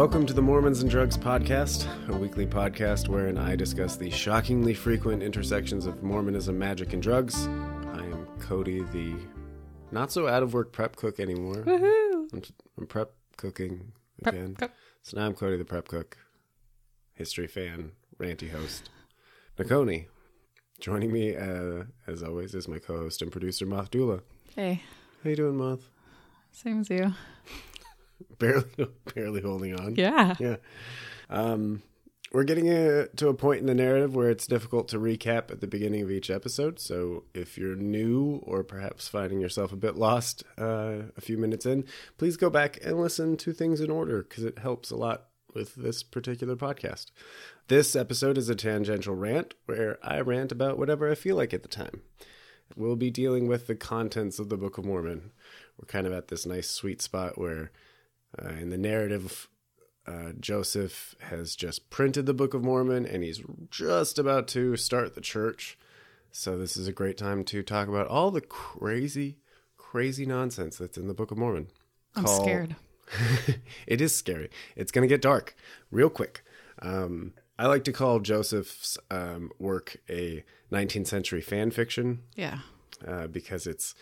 Welcome to the Mormons and Drugs Podcast, a weekly podcast wherein I discuss the shockingly frequent intersections of Mormonism, magic, and drugs. I am Cody, the not so out of work prep cook anymore. Woohoo! I'm, I'm prep cooking Prep again. cook. So now I'm Cody, the prep cook, history fan, ranty host. Nakoni. Joining me, uh, as always, is my co-host and producer, Moth Dula. Hey, How you doing, Moth? same as you. Barely, barely holding on. Yeah. Yeah. Um, we're getting a, to a point in the narrative where it's difficult to recap at the beginning of each episode. So if you're new or perhaps finding yourself a bit lost uh, a few minutes in, please go back and listen to things in order because it helps a lot with this particular podcast. This episode is a tangential rant where I rant about whatever I feel like at the time. We'll be dealing with the contents of the Book of Mormon. We're kind of at this nice sweet spot where, uh, in the narrative, uh, Joseph has just printed the Book of Mormon and he's just about to start the church. So, this is a great time to talk about all the crazy, crazy nonsense that's in the Book of Mormon. I'm Call- scared. it is scary. It's going to get dark real quick. Um, I like to call Joseph's um, work a 19th century fan fiction Yeah. uh, because it's.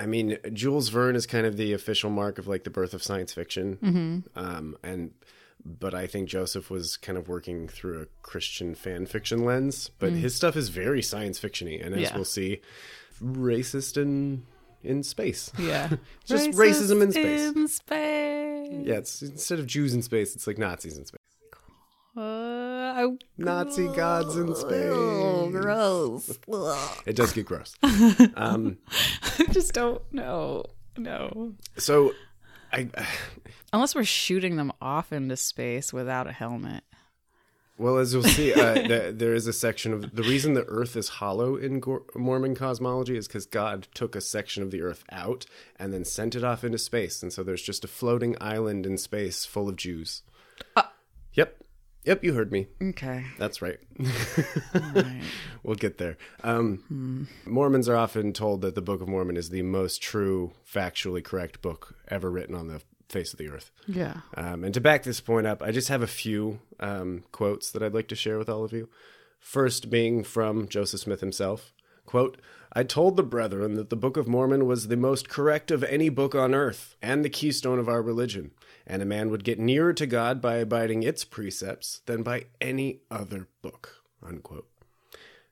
I mean, Jules Verne is kind of the official mark of like the birth of science fiction, Mm-hmm. um, and but I think Joseph was kind of working through a Christian fan fiction lens. But his stuff is very science fictiony, and as Mm. Yeah. we'll see, racist in in space. Yeah. Just racism in space. In space. Yeah, it's instead of Jews in space, it's like Nazis in space. Uh, I, Nazi gods in space. oh, gross. It does get gross. um, I just don't know. No. so, I Unless we're shooting them off into space without a helmet. well as you'll see, uh, the, there is a section of the reason the Earth is hollow in Gor- Mormon cosmology is because God took a section of the Earth out and then sent it off into space, and so there's just a floating island in space full of Jews. Yep, yep, you heard me. Okay. That's right. Right. We'll get there. Um, Mormons are often told that the Book of Mormon is the most true, factually correct book ever written on the face of the earth. Yeah. Um, and to back this point up, I just have a few um, quotes that I'd like to share with all of you. First being from Joseph Smith himself. Quote, I told the brethren that the Book of Mormon was the most correct of any book on earth and the keystone of our religion, and a man would get nearer to God by abiding its precepts than by any other book. Unquote.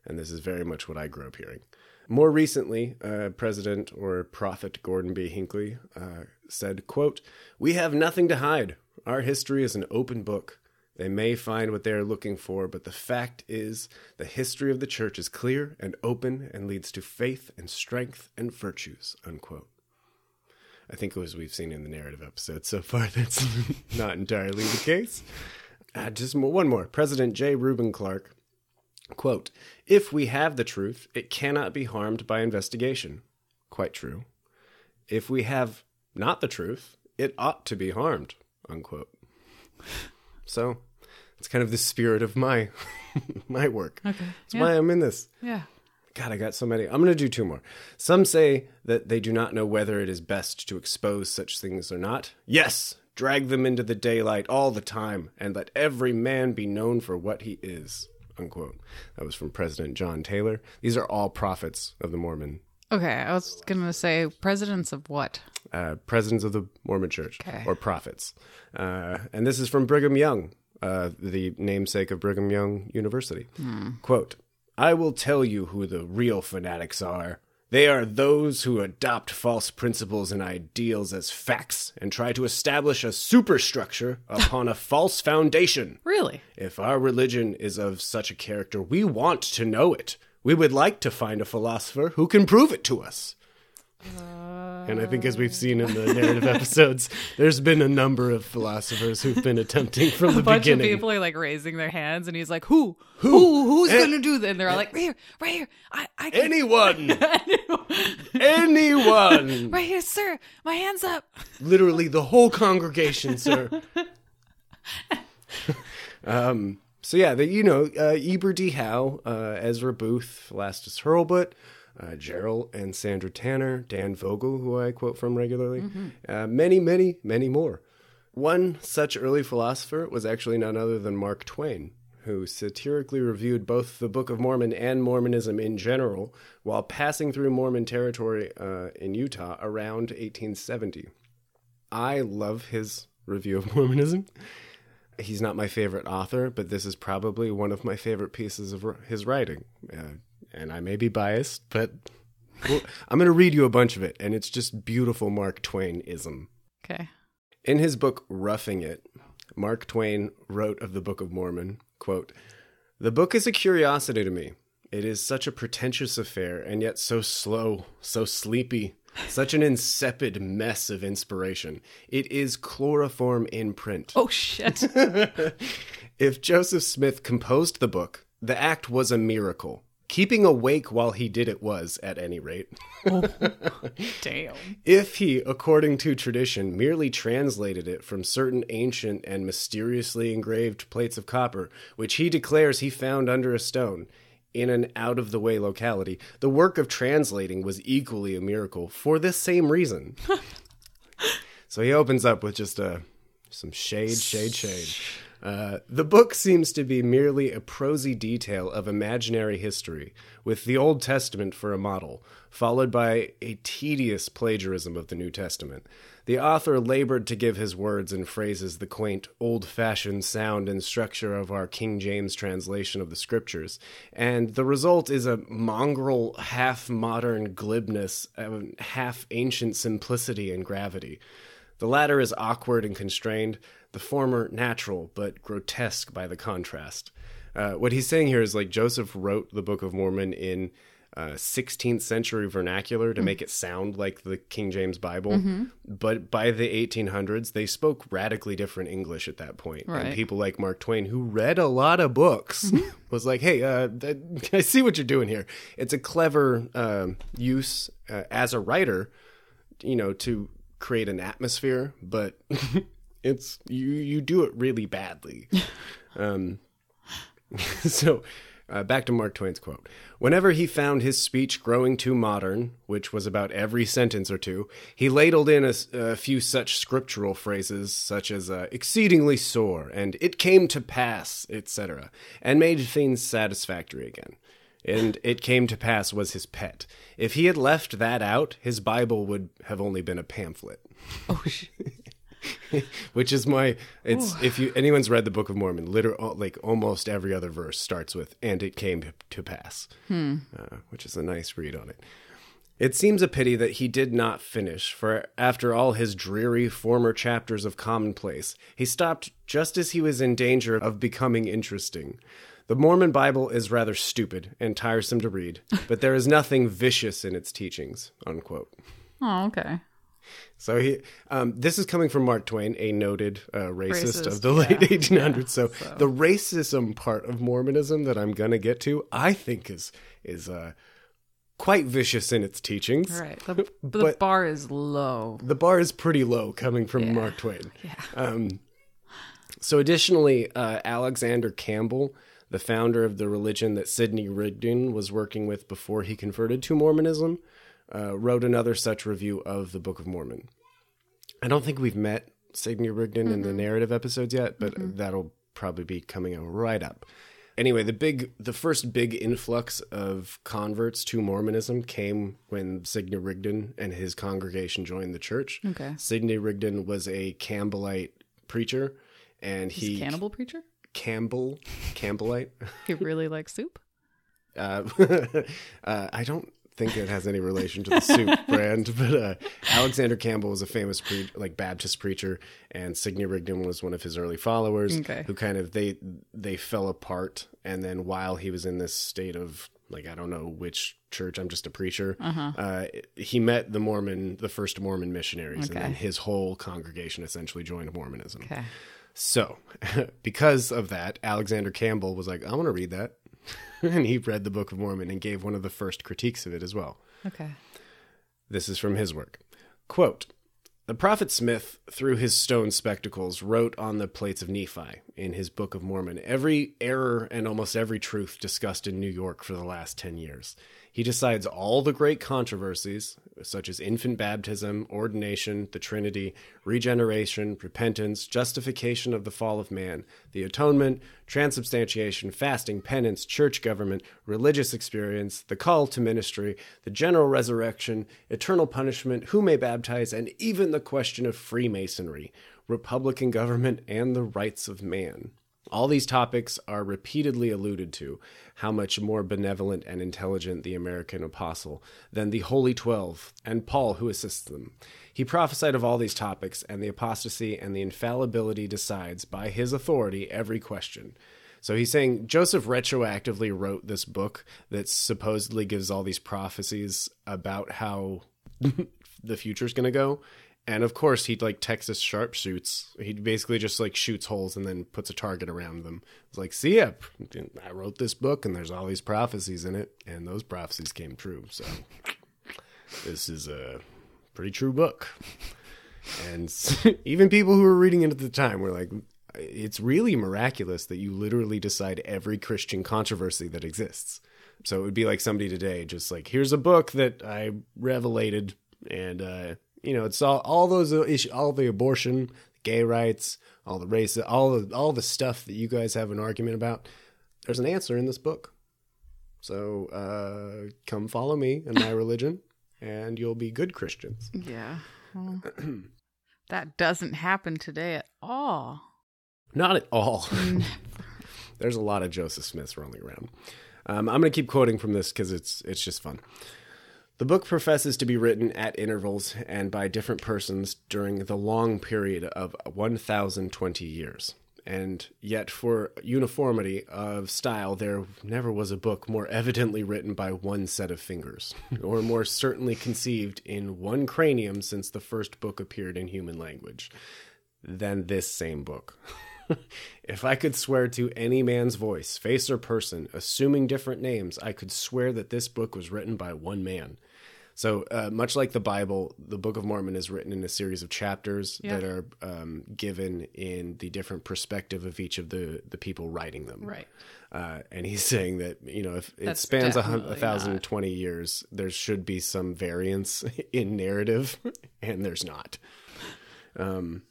And this is very much what I grew up hearing. More recently, uh, President or Prophet Gordon B. Hinckley uh, said, quote, We have nothing to hide. Our history is an open book. They may find what they are looking for, but the fact is the history of the church is clear and open and leads to faith and strength and virtues, unquote. I think as we've seen in the narrative episode so far, that's not entirely the case. Uh, just one more. President J. Reuben Clark Quote, if we have the truth, it cannot be harmed by investigation. Quite true. If we have not the truth, it ought to be harmed. Unquote. So, it's kind of the spirit of my my work. Okay. That's Yeah. why I'm in this. Yeah. God, I got so many. I'm going to do two more. Some say that they do not know whether it is best to expose such things or not. Yes, drag them into the daylight all the time, and let every man be known for what he is. Unquote. That was from President John Taylor. These are all prophets of the Mormon, Okay. I was going to say presidents of what? uh, presidents of the Mormon Church, Okay. or prophets. Uh, and this is from Brigham Young, uh, the namesake of Brigham Young University. Quote, I will tell you who the real fanatics are. They are those who adopt false principles and ideals as facts and try to establish a superstructure upon a false foundation. Really? If our religion is of such a character, we want to know it. We would like to find a philosopher who can prove it to us. And I think, as we've seen in the narrative episodes, there's been a number of philosophers who've been attempting from the beginning. A bunch beginning. of people are like raising their hands, and he's like, "Who? Who? Who's Eh. going to do that?" And they're all like, "Right here, right here. I, I can, Anyone, anyone, right here, sir. My hands up." literally the whole congregation, sir. um. So yeah, the, you know, uh, Eber D. Howe, uh, Ezra Booth, Lastus Hurlbut, uh, Gerald and Sandra Tanner, Dan Vogel, who I quote from regularly, uh, many, many, many more. One such early philosopher was actually none other than Mark Twain, who satirically reviewed both the Book of Mormon and Mormonism in general while passing through Mormon territory uh, in Utah around 1870. I love his review of Mormonism. He's not my favorite author, but this is probably one of my favorite pieces of his writing. Uh, and I may be biased, but well, I'm going to read you a bunch of it, and it's just beautiful Mark Twain ism. Okay. In his book Roughing It, Mark Twain wrote of the Book of Mormon, quote, "The book is a curiosity to me. It is such a pretentious affair and yet so slow, so sleepy, such an insipid mess of inspiration. It is chloroform in print. Oh shit. if Joseph Smith composed the book, the act was a miracle. Keeping awake while he did it was, at any rate. Damn. If he, according to tradition, merely translated it from certain ancient and mysteriously engraved plates of copper, which he declares he found under a stone, in an out of the way locality, the work of translating was equally a miracle for this same reason. so he opens up with just a some shade, shade, shade. Uh, the book seems to be merely a prosy detail of imaginary history, with the Old Testament for a model, followed by a tedious plagiarism of the New Testament. The author labored to give his words and phrases the quaint, old fashioned sound and structure of our King James translation of the scriptures, and the result is a mongrel, half modern glibness, half ancient simplicity and gravity. The latter is awkward and constrained, the former natural but grotesque by the contrast. Uh, what he's saying here is like Joseph wrote the Book of Mormon in uh, 16th century vernacular to mm. make it sound like the King James Bible. Mm-hmm. But by the 1800s, they spoke radically different English at that point. Right. And people like Mark Twain, who read a lot of books, mm-hmm. was like, hey, uh, I see what you're doing here. It's a clever uh, use uh, as a writer, you know, to create an atmosphere, but it's you you do it really badly. um, so uh, back to Mark Twain's quote. Whenever he found his speech growing too modern, which was about every sentence or two, he ladled in a, a few such scriptural phrases, such as uh, exceedingly sore and it came to pass, etc., and made things satisfactory again. And it came to pass was his pet. If he had left that out, his Bible would have only been a pamphlet. Oh, shit. which is my it's Ooh. if you anyone's read the book of mormon literally like almost every other verse starts with and it came to pass hmm. uh, which is a nice read on it it seems a pity that he did not finish for after all his dreary former chapters of commonplace he stopped just as he was in danger of becoming interesting the Mormon Bible is rather stupid and tiresome to read, but there is nothing vicious in its teachings. Unquote. Oh, okay. So he, um, this is coming from Mark Twain, a noted uh, racist, racist, of the yeah, late 1800s. Yeah, so, so, the racism part of Mormonism that I'm gonna get to, I think is is uh, quite vicious in its teachings. Right, the, the bar is low. The bar is pretty low coming from yeah. Mark Twain. Yeah. Um, so, additionally, uh, Alexander Campbell the founder of the religion that Sidney Rigdon was working with before he converted to Mormonism, uh, wrote another such review of the Book of Mormon. I don't think we've met Sidney Rigdon mm-hmm. in the narrative episodes yet, but mm-hmm. that'll probably be coming right up. Anyway, the big, the first big influx of converts to Mormonism came when Sidney Rigdon and his congregation joined the church. Okay. Sidney Rigdon was a Campbellite preacher, and He's he cannibal preacher. Campbell, Campbellite. he really likes soup. Uh, uh, I don't think it has any relation to the soup brand, but uh, Alexander Campbell was a famous pre- like Baptist preacher, and Sidney Rigdon was one of his early followers. Okay. Who kind of they they fell apart, and then while he was in this state of like I don't know which church, I'm just a preacher. Uh-huh. Uh, he met the Mormon, the first Mormon missionaries, Okay. and then his whole congregation essentially joined Mormonism. Okay. So, because of that, Alexander Campbell was like, I want to read that. and he read the Book of Mormon and gave one of the first critiques of it as well. Okay. This is from his work. Quote The prophet Smith, through his stone spectacles, wrote on the plates of Nephi in his Book of Mormon every error and almost every truth discussed in New York for the last 10 years. He decides all the great controversies, such as infant baptism, ordination, the Trinity, regeneration, repentance, justification of the fall of man, the atonement, transubstantiation, fasting, penance, church government, religious experience, the call to ministry, the general resurrection, eternal punishment, who may baptize, and even the question of Freemasonry, republican government, and the rights of man. All these topics are repeatedly alluded to how much more benevolent and intelligent the American apostle than the Holy Twelve and Paul, who assists them. He prophesied of all these topics, and the apostasy and the infallibility decides by his authority every question. So he's saying Joseph retroactively wrote this book that supposedly gives all these prophecies about how the future's going to go and of course he'd like Texas sharpshoots. He basically just like shoots holes and then puts a target around them. It's like, see ya, I wrote this book and there's all these prophecies in it, and those prophecies came true. So this is a pretty true book. And even people who were reading it at the time were like, it's really miraculous that you literally decide every Christian controversy that exists. So it would be like somebody today just like, here's a book that I revelated and uh you know, it's all all those issues, all the abortion, gay rights, all the race, all the all the stuff that you guys have an argument about. There's an answer in this book. So uh, come follow me and my religion, and you'll be good Christians. Yeah, well, that doesn't happen today at all. Not at all. There's a lot of Joseph Smiths rolling around. Um, I'm going to keep quoting from this because it's it's just fun. The book professes to be written at intervals and by different persons during the long period of 1,020 years. And yet, for uniformity of style, there never was a book more evidently written by one set of fingers, or more certainly conceived in one cranium since the first book appeared in human language, than this same book. if I could swear to any man's voice, face, or person, assuming different names, I could swear that this book was written by one man. So, uh, much like the Bible, the Book of Mormon is written in a series of chapters yeah. that are um, given in the different perspective of each of the the people writing them. Right. Uh, and he's saying that you know if That's it spans a, thousand twenty years, there should be some variance in narrative, and there's not. Um,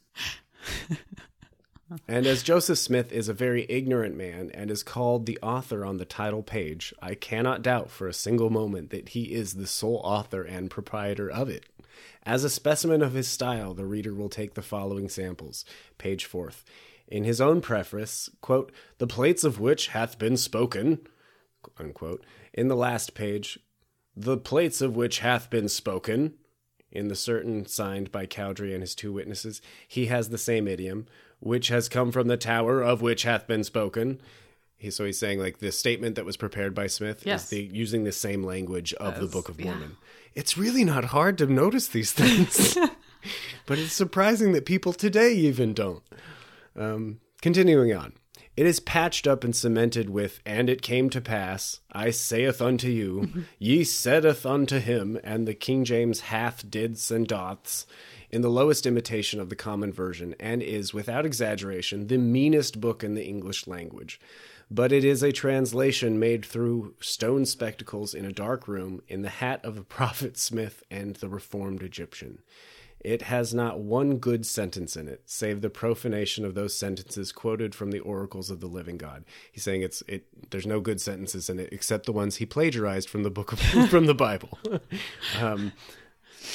and as Joseph Smith is a very ignorant man and is called the author on the title page, I cannot doubt for a single moment that he is the sole author and proprietor of it. As a specimen of his style, the reader will take the following samples. Page fourth. In his own preface, quote, the plates of which hath been spoken, unquote. In the last page, the plates of which hath been spoken, in the certain signed by Cowdery and his two witnesses, he has the same idiom which has come from the tower of which hath been spoken. He, so he's saying like the statement that was prepared by Smith yes. is the, using the same language of As, the Book of Mormon. Yeah. It's really not hard to notice these things, but it's surprising that people today even don't. Um, continuing on. It is patched up and cemented with, and it came to pass, I saith unto you, ye saideth unto him, and the King James hath, dids, and doths, in the lowest imitation of the common version, and is, without exaggeration, the meanest book in the English language. But it is a translation made through stone spectacles in a dark room, in the hat of a prophet Smith and the reformed Egyptian. It has not one good sentence in it, save the profanation of those sentences quoted from the oracles of the living God. He's saying it's it. There's no good sentences in it except the ones he plagiarized from the book of from the Bible. um,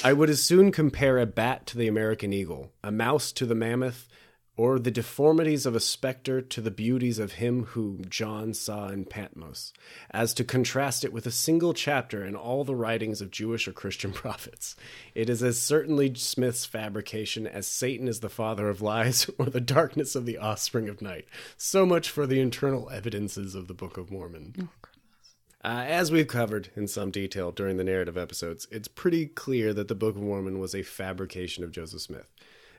I would as soon compare a bat to the American eagle, a mouse to the mammoth, or the deformities of a spectre to the beauties of him whom John saw in Patmos, as to contrast it with a single chapter in all the writings of Jewish or Christian prophets. It is as certainly Smith's fabrication as Satan is the father of lies or the darkness of the offspring of night. So much for the internal evidences of the Book of Mormon. Oh, uh, as we've covered in some detail during the narrative episodes, it's pretty clear that the Book of Mormon was a fabrication of Joseph Smith.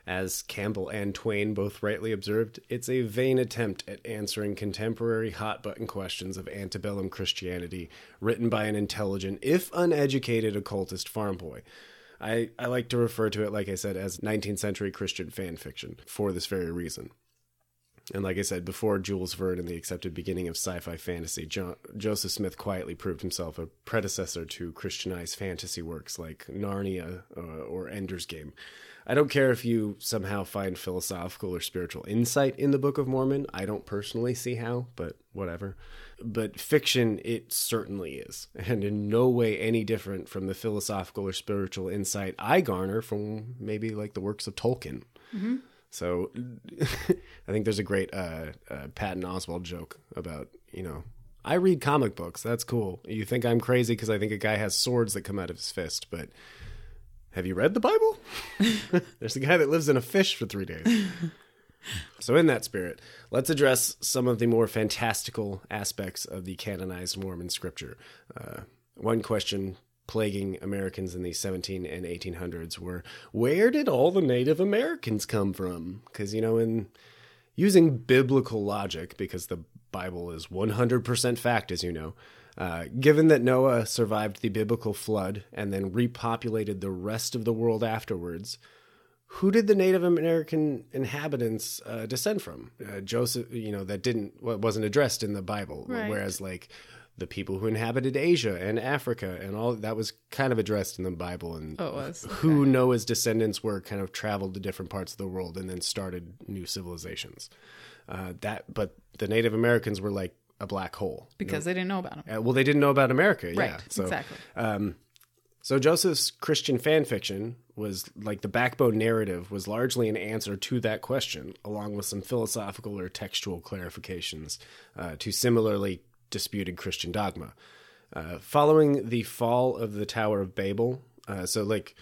As Campbell and Twain both rightly observed, it's a vain attempt at answering contemporary hot button questions of antebellum Christianity written by an intelligent, if uneducated, occultist farm boy. I, I like to refer to it, like I said, as 19th century Christian fan fiction for this very reason. And like I said before, Jules Verne and the accepted beginning of sci-fi fantasy, jo- Joseph Smith quietly proved himself a predecessor to Christianized fantasy works like Narnia uh, or Ender's Game. I don't care if you somehow find philosophical or spiritual insight in the Book of Mormon. I don't personally see how, but whatever. But fiction, it certainly is, and in no way any different from the philosophical or spiritual insight I garner from maybe like the works of Tolkien. So I think there's a great uh, uh, Patton Oswalt joke about, you know, I read comic books. That's cool. You think I'm crazy because I think a guy has swords that come out of his fist, but have you read the Bible? there's a guy that lives in a fish for three days. So, in that spirit, let's address some of the more fantastical aspects of the canonized Mormon scripture. Uh, one question plaguing Americans in the 17 and 1800s were where did all the Native Americans come from? Because, you know, in using biblical logic, because the Bible is 100% fact, as you know, uh, given that Noah survived the biblical flood and then repopulated the rest of the world afterwards, who did the Native American inhabitants uh, descend from? Uh, Joseph, you know, that didn't wasn't addressed in the Bible, Right. whereas like the people who inhabited Asia and Africa and all that was kind of addressed in the Bible, and Oh, was. who Noah's descendants were kind of traveled to different parts of the world and then started new civilizations. Uh, that, but the Native Americans were like a black hole. because they didn't know about him. Uh, well, they didn't know about America, yeah. So, exactly. um, so Joseph's Christian fan fiction was like the backbone narrative was largely an answer to that question, along with some philosophical or textual clarifications uh, to similarly disputed Christian dogma. Uh, following the fall of the Tower of Babel, uh, so like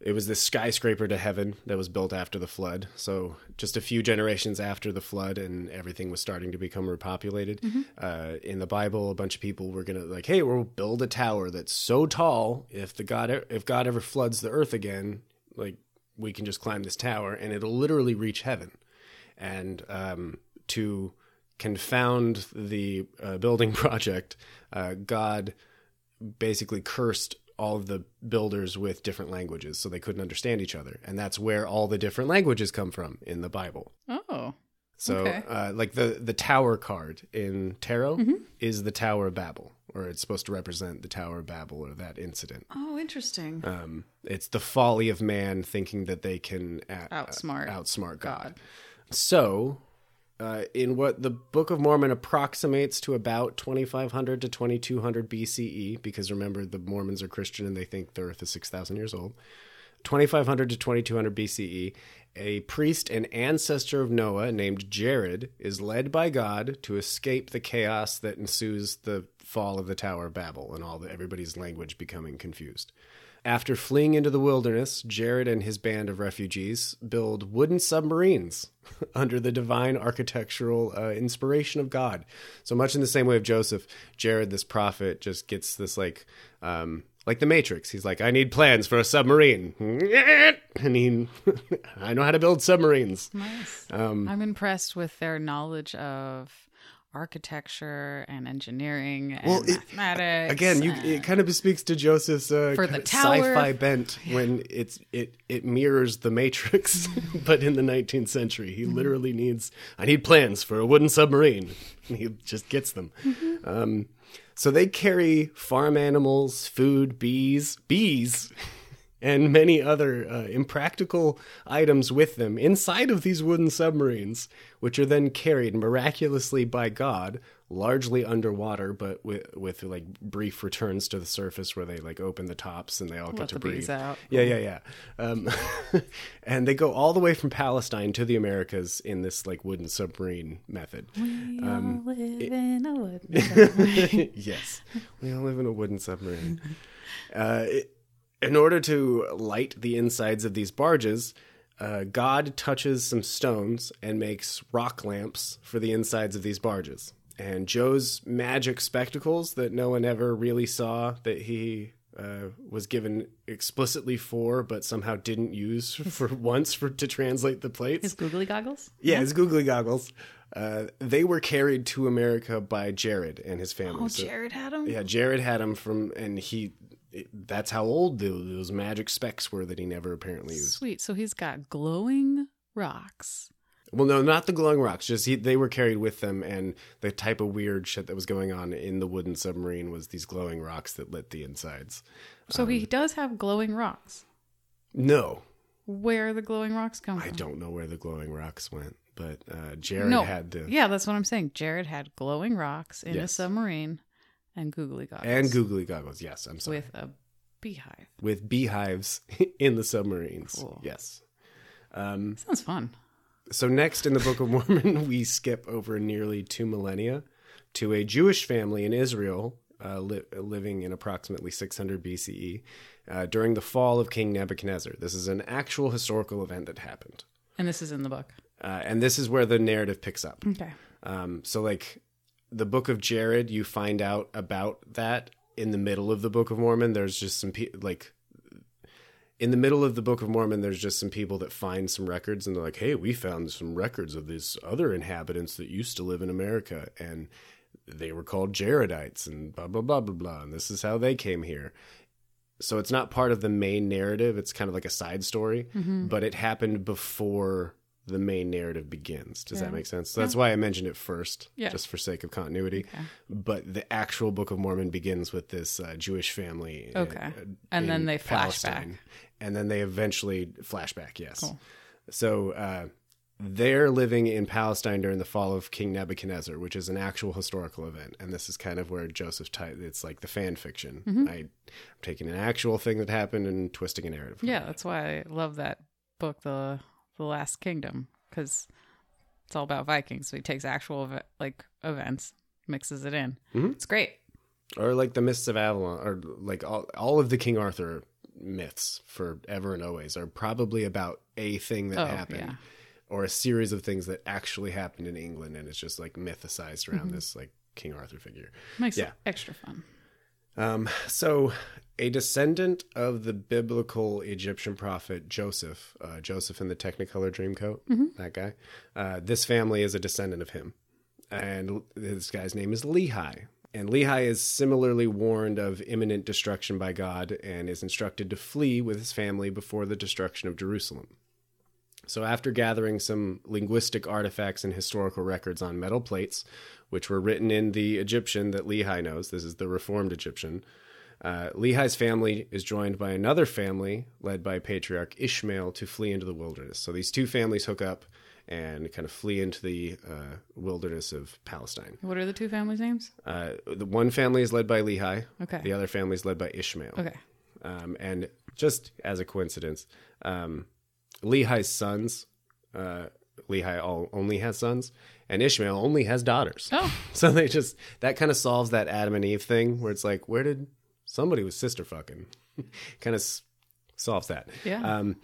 it was this skyscraper to heaven that was built after the flood. So just a few generations after the flood, and everything was starting to become repopulated. Uh, in the Bible, a bunch of people were gonna like, "Hey, we'll build a tower that's so tall if the God if God ever floods the earth again, like we can just climb this tower and it'll literally reach heaven." And um, to confound the uh, building project, uh, God basically cursed all of the builders with different languages so they couldn't understand each other and that's where all the different languages come from in the bible Oh, so Okay. uh, like the the tower card in tarot is the tower of babel or it's supposed to represent the tower of babel or that incident oh, interesting. um, it's the folly of man thinking that they can a- Outsmart outsmart god, God. so, uh, in what the Book of Mormon approximates to about 2500 to 2200 BCE, because remember, the Mormons are Christian and they think the earth is 6,000 years old. 2500 to 2200 BCE, a priest and ancestor of Noah named Jared is led by God to escape the chaos that ensues the fall of the Tower of Babel and all the, everybody's language becoming confused. After fleeing into the wilderness, Jared and his band of refugees build wooden submarines under the divine architectural uh, inspiration of God. So much in the same way of Joseph, Jared, this prophet, just gets this like, um, like the Matrix. He's like, I need plans for a submarine, and he, I know how to build submarines. Nice. Um, I'm impressed with their knowledge of architecture and engineering and Well, it- mathematics. Again, you it kind of bespeaks to Joseph's uh, For the sci-fi bent when it's it it mirrors the Matrix, but in the 19th century. He literally needs I need plans for a wooden submarine, and he just gets them. Um, so they carry farm animals, food, bees, bees. And many other uh, impractical items with them inside of these wooden submarines, which are then carried miraculously by God, largely underwater, but with with like brief returns to the surface where they like open the tops and they all Let get to breathe. out. Yeah, yeah, yeah. Um, and they go all the way from Palestine to the Americas in this like wooden submarine method. We Um, all live in a wood. yes, we all live in a wooden submarine. Uh, it- in order to light the insides of these barges, uh, God touches some stones and makes rock lamps for the insides of these barges. And Joe's magic spectacles that no one ever really saw that he uh, was given explicitly for, but somehow didn't use for once for to translate the plates. His googly goggles? Yeah, his googly goggles. Uh, they were carried to America by Jared and his family. Oh, So- Jared had them? yeah, Jared had them from, and he. It, that's how old those, those magic specs were that he never apparently used. Sweet. So he's got glowing rocks Well, no, not the glowing rocks. Just he, they were carried with them, and the type of weird shit that was going on in the wooden submarine was these glowing rocks that lit the insides. So he does have glowing rocks. No, Where the glowing rocks come I from? don't know where the glowing rocks went, but uh, Jared no. had the Yeah, that's what I'm saying. Jared had glowing rocks in a submarine and googly goggles. and googly goggles. Yes, I'm sorry. with a beehive. With beehives in the submarines. Cool. Yes. Um, Sounds fun. So, next in the Book of Mormon, we skip over nearly two millennia to a Jewish family in Israel uh, li- living in approximately 600 BCE uh, during the fall of King Nebuchadnezzar. This is an actual historical event that happened. And this is in the book. Uh, and this is where the narrative picks up. Okay. Um, so, like the Book of Jared, you find out about that in the middle of the Book of Mormon. There's just some pe- like in the middle of the Book of Mormon. There's just some people that find some records, and they're like, "Hey, we found some records of these other inhabitants that used to live in America, and they were called Jaredites, and blah blah blah blah blah, and this is how they came here." So it's not part of the main narrative. It's kind of like a side story, mm-hmm. but it happened before the main narrative begins. Does Yeah. that make sense? So that's why I mentioned it first, Yeah. just for sake of continuity. Okay. But the actual Book of Mormon begins with this uh, Jewish family. uh, Okay. uh, And then they flash Palestine. And then they eventually flashback, yes. Cool. So uh, they're living in Palestine during the fall of King Nebuchadnezzar, which is an actual historical event. And this is kind of where Joseph, ti it's like the fan fiction. Mm-hmm. I, I'm taking an actual thing that happened and twisting a narrative. Yeah, that's why I love that book, the the Last Kingdom, because it's all about Vikings. So he takes actual like events, mixes it in. Mhm. It's great. or like the myths of Avalon, or like all, all of the King Arthur myths forever and always are probably about a thing that Oh, happened yeah. or a series of things that actually happened in England, and it's just like mythicized around Mm-hmm. this like King Arthur figure. Makes Yeah. it extra fun. Um, so, a descendant of the biblical Egyptian prophet Joseph, uh, Joseph in the Technicolor Dreamcoat, that guy. Uh, this family is a descendant of him, and this guy's name is Lehi. And Lehi is similarly warned of imminent destruction by God and is instructed to flee with his family before the destruction of Jerusalem. So, after gathering some linguistic artifacts and historical records on metal plates, which were written in the Egyptian that Lehi knows, this is the Reformed Egyptian, uh, Lehi's family is joined by another family led by patriarch Ishmael to flee into the wilderness. So, these two families hook up and kind of flee into the uh, wilderness of Palestine. What are the two families' names? Uh, the one family is led by Lehi, Okay. the other family is led by Ishmael. Okay. Um, and just as a coincidence, um, Lehi's sons, uh, Lehi all, only has sons, and Ishmael only has daughters. Oh, So they just, that kind of solves that Adam and Eve thing where it's like, where did somebody was sister fucking? kind of s- solves that. yeah. Um,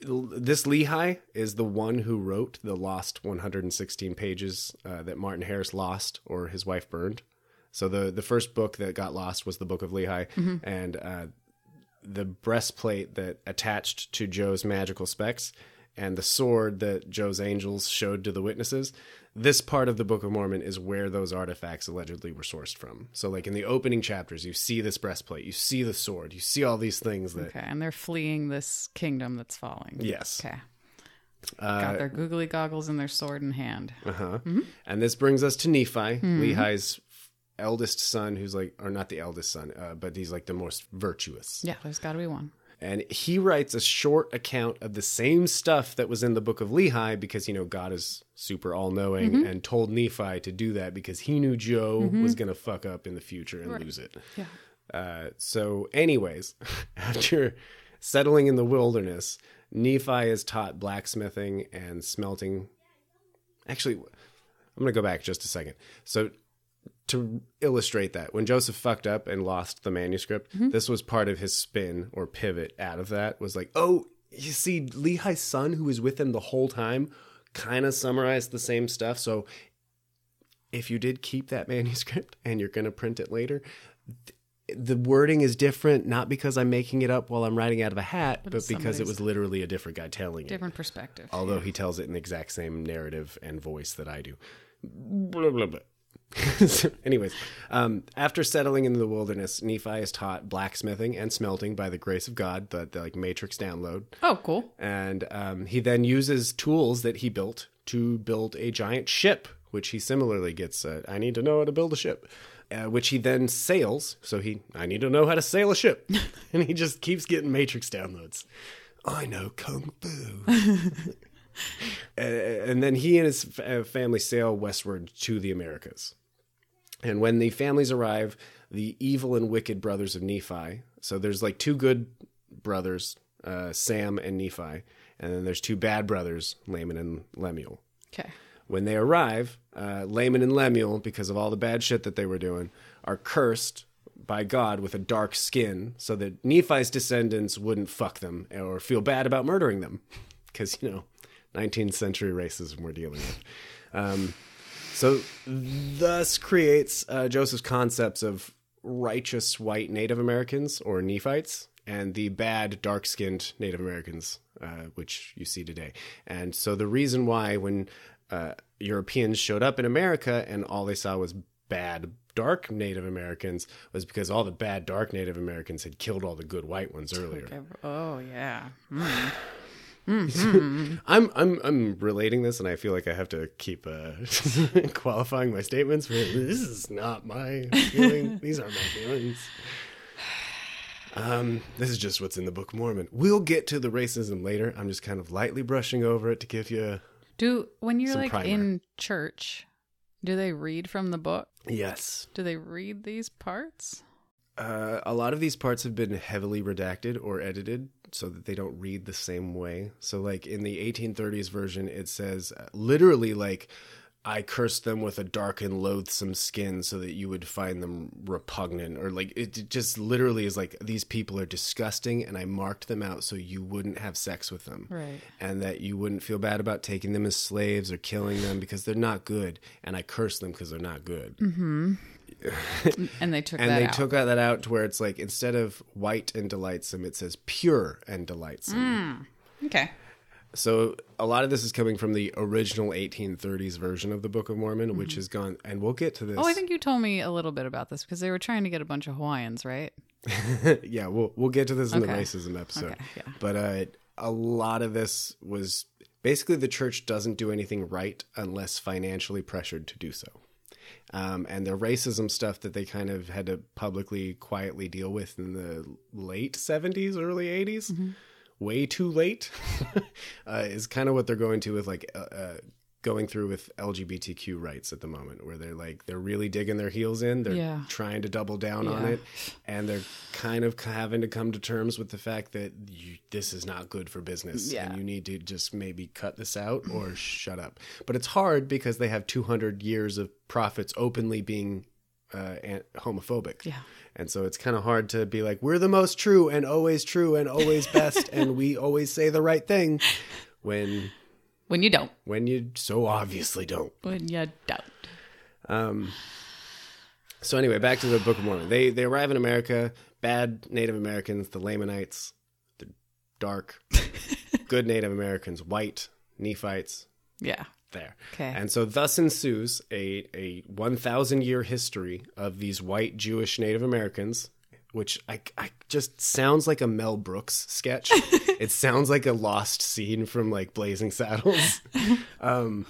this Lehi is the one who wrote the lost 116 pages uh, that Martin Harris lost or his wife burned. So the the first book that got lost was the Book of Lehi, and uh, the breastplate that attached to Joe's magical specs and the sword that Joe's angels showed to the witnesses. This part of the Book of Mormon is where those artifacts allegedly were sourced from. So, like in the opening chapters, you see this breastplate, you see the sword, you see all these things that. okay. And they're fleeing this kingdom that's falling. Yes. Okay. Uh, Got their googly goggles and their sword in hand. Uh-huh. And this brings us to Nephi, Lehi's eldest son, who's like, or not the eldest son, uh, but he's like the most virtuous. Yeah, there's got to be one. And he writes a short account of the same stuff that was in the book of Lehi because, you know, God is super all knowing and told Nephi to do that because he knew Joe was going to fuck up in the future and lose it. Yeah. Uh, so, anyways, after settling in the wilderness, Nephi is taught blacksmithing and smelting. Actually, I'm going to go back just a second. So, to illustrate that, when Joseph fucked up and lost the manuscript, mm-hmm. this was part of his spin or pivot out of that was like, oh, you see, Lehi's son, who was with him the whole time, kind of summarized the same stuff. So, if you did keep that manuscript and you're going to print it later, the wording is different, not because I'm making it up while I'm writing out of a hat, but, it's because it was literally a different guy telling it. Different perspective. Although he tells it in the exact same narrative and voice that I do. Blah, blah, blah. So, anyways, um, after settling in the wilderness, Nephi is taught blacksmithing and smelting by the grace of God, the, the like matrix download, Oh, cool. and um, he then uses tools that he built to build a giant ship, which he similarly gets. Uh, I need to know how to build a ship, uh, which he then sails. So he, I need to know how to sail a ship, and he just keeps getting matrix downloads. I know kung fu. Uh, and then he and his f- uh, family sail westward to the Americas. And when the families arrive, the evil and wicked brothers of Nephi, so there's like two good brothers, uh, Sam and Nephi, and then there's two bad brothers, Laman and Lemuel. Okay. When they arrive, uh, Laman and Lemuel, because of all the bad shit that they were doing, are cursed by God with a dark skin so that Nephi's descendants wouldn't fuck them or feel bad about murdering them. Because, you know, 19th century racism we're dealing with. Um, so, thus creates uh, Joseph's concepts of righteous white Native Americans or Nephites and the bad dark skinned Native Americans, uh, which you see today. And so, the reason why when uh, Europeans showed up in America and all they saw was bad dark Native Americans was because all the bad dark Native Americans had killed all the good white ones earlier. Oh, yeah. I'm I'm I'm relating this, and I feel like I have to keep uh, qualifying my statements. This is not my feeling. These aren't my feelings. Um, this is just what's in the Book of Mormon. We'll get to the racism later. I'm just kind of lightly brushing over it to give you Do when you're like primer. in church, do they read from the book? yes. Do they read these parts? Uh, a lot of these parts have been heavily redacted or edited so that they don't read the same way. So, like in the 1830s version, it says uh, literally, like, I cursed them with a dark and loathsome skin so that you would find them repugnant. Or, like, it just literally is like, these people are disgusting, and I marked them out so you wouldn't have sex with them. Right. And that you wouldn't feel bad about taking them as slaves or killing them because they're not good. And I cursed them because they're not good. And they took that out. And that they out. took that out to where it's like instead of white and delightsome, it says pure and delightsome. okay. So a lot of this is coming from the original 1830s version of the Book of Mormon, which has gone, and we'll get to this. Oh, I think you told me a little bit about this because they were trying to get a bunch of Hawaiians, right? yeah, we'll we'll get to this in the racism episode. Okay, yeah. But uh, a lot of this was basically the church doesn't do anything right unless financially pressured to do so. Um, and the racism stuff that they kind of had to publicly, quietly deal with in the late 70s, early 80s, Mm-hmm. way too late, uh, is kind of what they're going to with like uh, uh, going through with LGBTQ rights at the moment, where they're like they're really digging their heels in, they're Yeah. trying to double down on it, and they're kind of having to come to terms with the fact that you, this is not good for business, Yeah. and you need to just maybe cut this out or shut up. But it's hard because they have 200 years of prophets openly being uh, homophobic. Yeah. And so it's kind of hard to be like, we're the most true and always true and always best and we always say the right thing when When you don't. when you so obviously don't. When you don't. Um, so anyway, back to the Book of Mormon. They they arrive in America. Bad Native Americans, the Lamanites, the dark, good Native Americans, white Nephites. Yeah. There. Okay. And so thus ensues a, a 1,000 year history of these white Jewish Native Americans, which I, I just sounds like a Mel Brooks sketch. it sounds like a lost scene from like Blazing Saddles. um,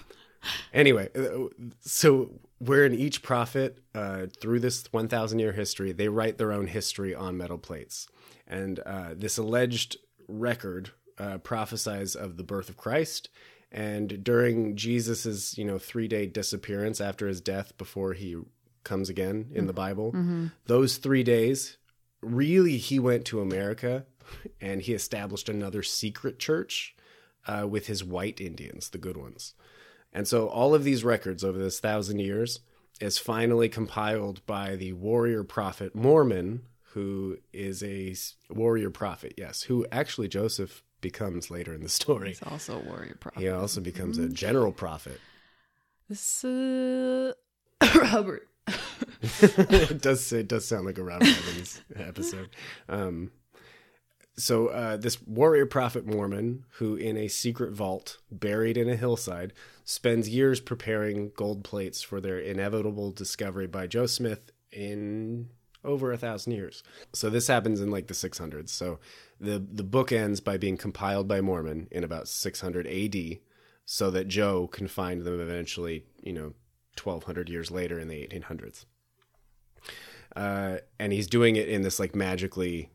anyway, uh, so we're in each prophet uh, through this 1,000 year history, they write their own history on metal plates. And uh, this alleged record uh, prophesies of the birth of Christ. And during Jesus's, you know, three day disappearance after his death before he comes again in the Bible, those three days, really, he went to America and he established another secret church uh, with his white Indians, the good ones. And so all of these records over this thousand years is finally compiled by the warrior prophet Mormon, who is a warrior prophet, yes, who actually Joseph becomes later in the story. He's also a warrior prophet. He also becomes a general prophet. This uh Robert. It does it does sound like a Robert Evans episode. Um, so uh, this warrior prophet Mormon, who in a secret vault buried in a hillside, spends years preparing gold plates for their inevitable discovery by Joe Smith in over a thousand years. So this happens in like the 600s. So the the book ends by being compiled by Mormon in about 600 AD, so that Joe can find them eventually. You know, 1200 years later in the 1800s. Uh, and he's doing it in this like magically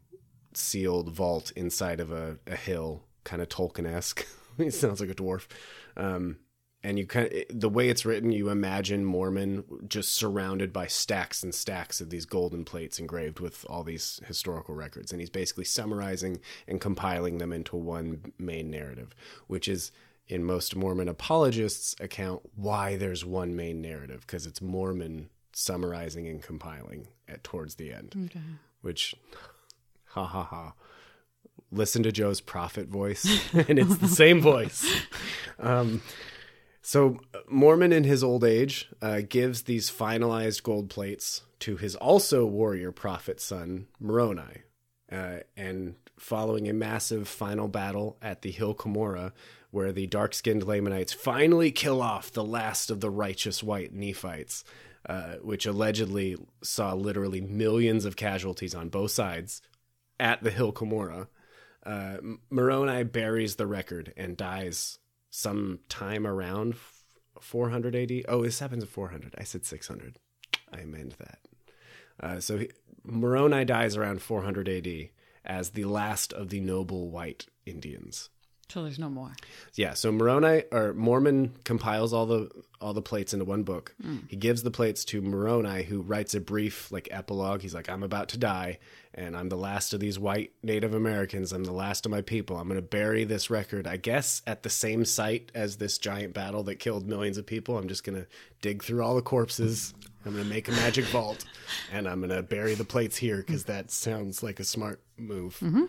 sealed vault inside of a, a hill, kind of Tolkien esque. he sounds like a dwarf. Um, and you kind of the way it's written, you imagine Mormon just surrounded by stacks and stacks of these golden plates engraved with all these historical records, and he's basically summarizing and compiling them into one main narrative, which is in most Mormon apologists' account why there's one main narrative because it's Mormon summarizing and compiling at towards the end, Okay. which ha ha ha. Listen to Joe's prophet voice, and it's the same voice. Um, so Mormon, in his old age, uh, gives these finalized gold plates to his also warrior prophet son Moroni, uh, and following a massive final battle at the Hill Cumorah, where the dark-skinned Lamanites finally kill off the last of the righteous white Nephites, uh, which allegedly saw literally millions of casualties on both sides at the Hill Cumorah. Uh, Moroni buries the record and dies sometime around 400 AD. Oh, this happens at 400. I said 600. I amend that. Uh, so he, Moroni dies around 400 AD as the last of the noble white Indians. So there's no more. Yeah, so Moroni or Mormon compiles all the all the plates into one book. Hmm. He gives the plates to Moroni, who writes a brief like epilogue. He's like, "I'm about to die, and I'm the last of these white Native Americans. I'm the last of my people. I'm going to bury this record, I guess, at the same site as this giant battle that killed millions of people. I'm just going to dig through all the corpses. I'm going to make a magic vault, and I'm going to bury the plates here because that sounds like a smart move." Mm-hmm.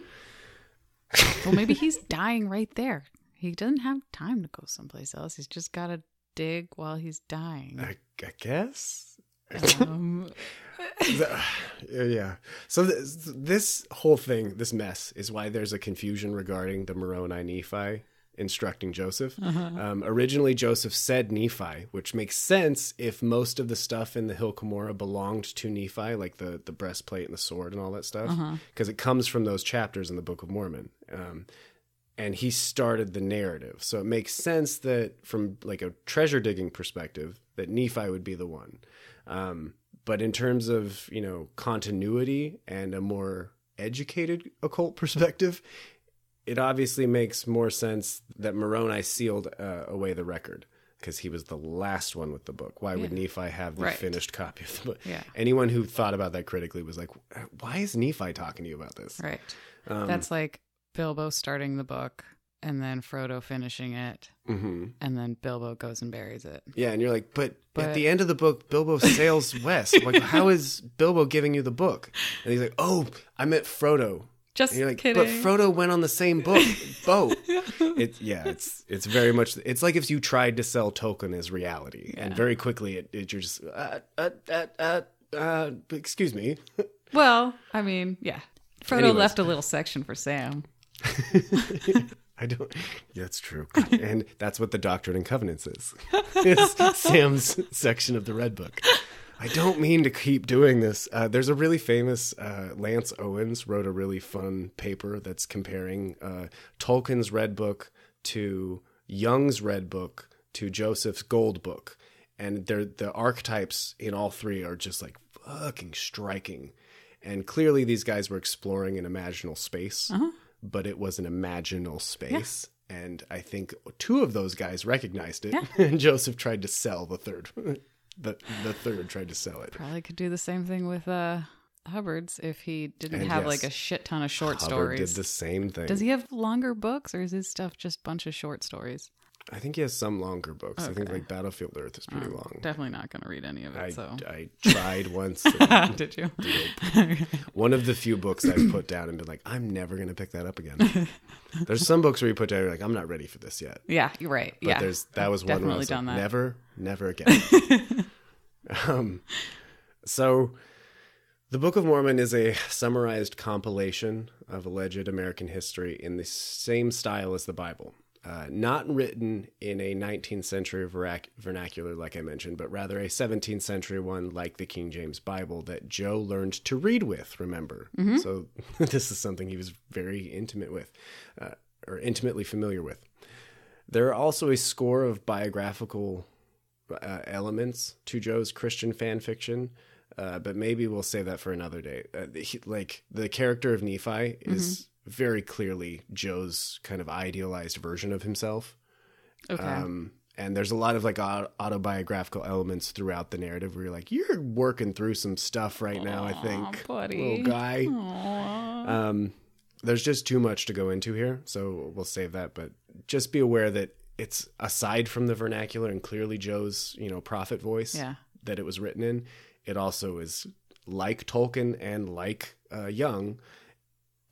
Well, maybe he's dying right there. He doesn't have time to go someplace else. He's just got to dig while he's dying. I, I guess. Um, The- yeah. So this, this whole thing, this mess, is why there's a confusion regarding the Moroni Nephi instructing Joseph. Um, originally, Joseph said Nephi, which makes sense if most of the stuff in the Hill Cumorah belonged to Nephi, like the the breastplate and the sword and all that stuff, because it comes from those chapters in the Book of Mormon. Um, and he started the narrative. So it makes sense that from like a treasure digging perspective, that Nephi would be the one. Um, but in terms of you know continuity and a more educated occult perspective, it obviously makes more sense that Moroni sealed uh, away the record because he was the last one with the book. Why would Nephi have the Right. finished copy of the book? Yeah. Anyone who thought about that critically was like, "Why is Nephi talking to you about this?" right. Um, That's like Bilbo starting the book and then Frodo finishing it, hmm and then Bilbo goes and buries it. Yeah, and you're like, but, at the end of the book, Bilbo sails west. Like, how is Bilbo giving you the book? And he's like, oh, I met Frodo. Just like, kidding. but Frodo went on the same book boat. It, yeah, it's it's very much. It's like if you tried to sell Tolkien as reality, and very quickly it, it you're just uh, uh, uh, uh, uh, excuse me. well, I mean, yeah. Frodo Anyways. left a little section for Sam. I don't. Yeah, that's true, and that's what the Doctrine and Covenants is. It's Sam's section of the Red Book. I don't mean to keep doing this. Uh, there's a really famous uh, Lance Owens wrote a really fun paper that's comparing uh, Tolkien's Red Book to Jung's Red Book to Joseph's Gold Book, and they're, the archetypes in all three are just like fucking striking. And clearly, these guys were exploring an imaginal space, but it was an imaginal space. And I think two of those guys recognized it, and Joseph tried to sell the third. The the third tried to sell it. Probably could do the same thing with uh Hubbard's if he didn't And have yes, like a shit ton of short Hubbard stories. did the same thing. Does he have longer books or is his stuff just a bunch of short stories? I think he has some longer books. I think like Battlefield Earth is pretty long. Definitely not going to read any of it. I, so I tried once. did you? one of the few books I've put down and been like, I'm never going to pick that up again. There's some books where you put down, you're like, I'm not ready for this yet. yeah, you're right. But yeah, there's that was one where I definitely was done like, that. never, never again. um, so The Book of Mormon is a summarized compilation of alleged American history in the same style as the Bible. Uh, not written in a 19th century vernac- vernacular, like I mentioned, but rather a 17th century one, like the King James Bible, that Joe learned to read with, remember? So this is something he was very intimate with, uh, or intimately familiar with. There are also a score of biographical uh, elements to Joe's Christian fan fiction, uh, but maybe we'll save that for another day. Uh, he, like the character of Nephi is very clearly Joe's kind of idealized version of himself. Okay. Um, and there's a lot of like autobiographical elements throughout the narrative where you're like, you're working through some stuff right now, I think, buddy. little guy. Um, there's just too much to go into here, so we'll save that. But just be aware that it's aside from the vernacular and clearly Joe's, you know, prophet voice Yeah. that it was written in. It also is like Tolkien and like uh, Jung,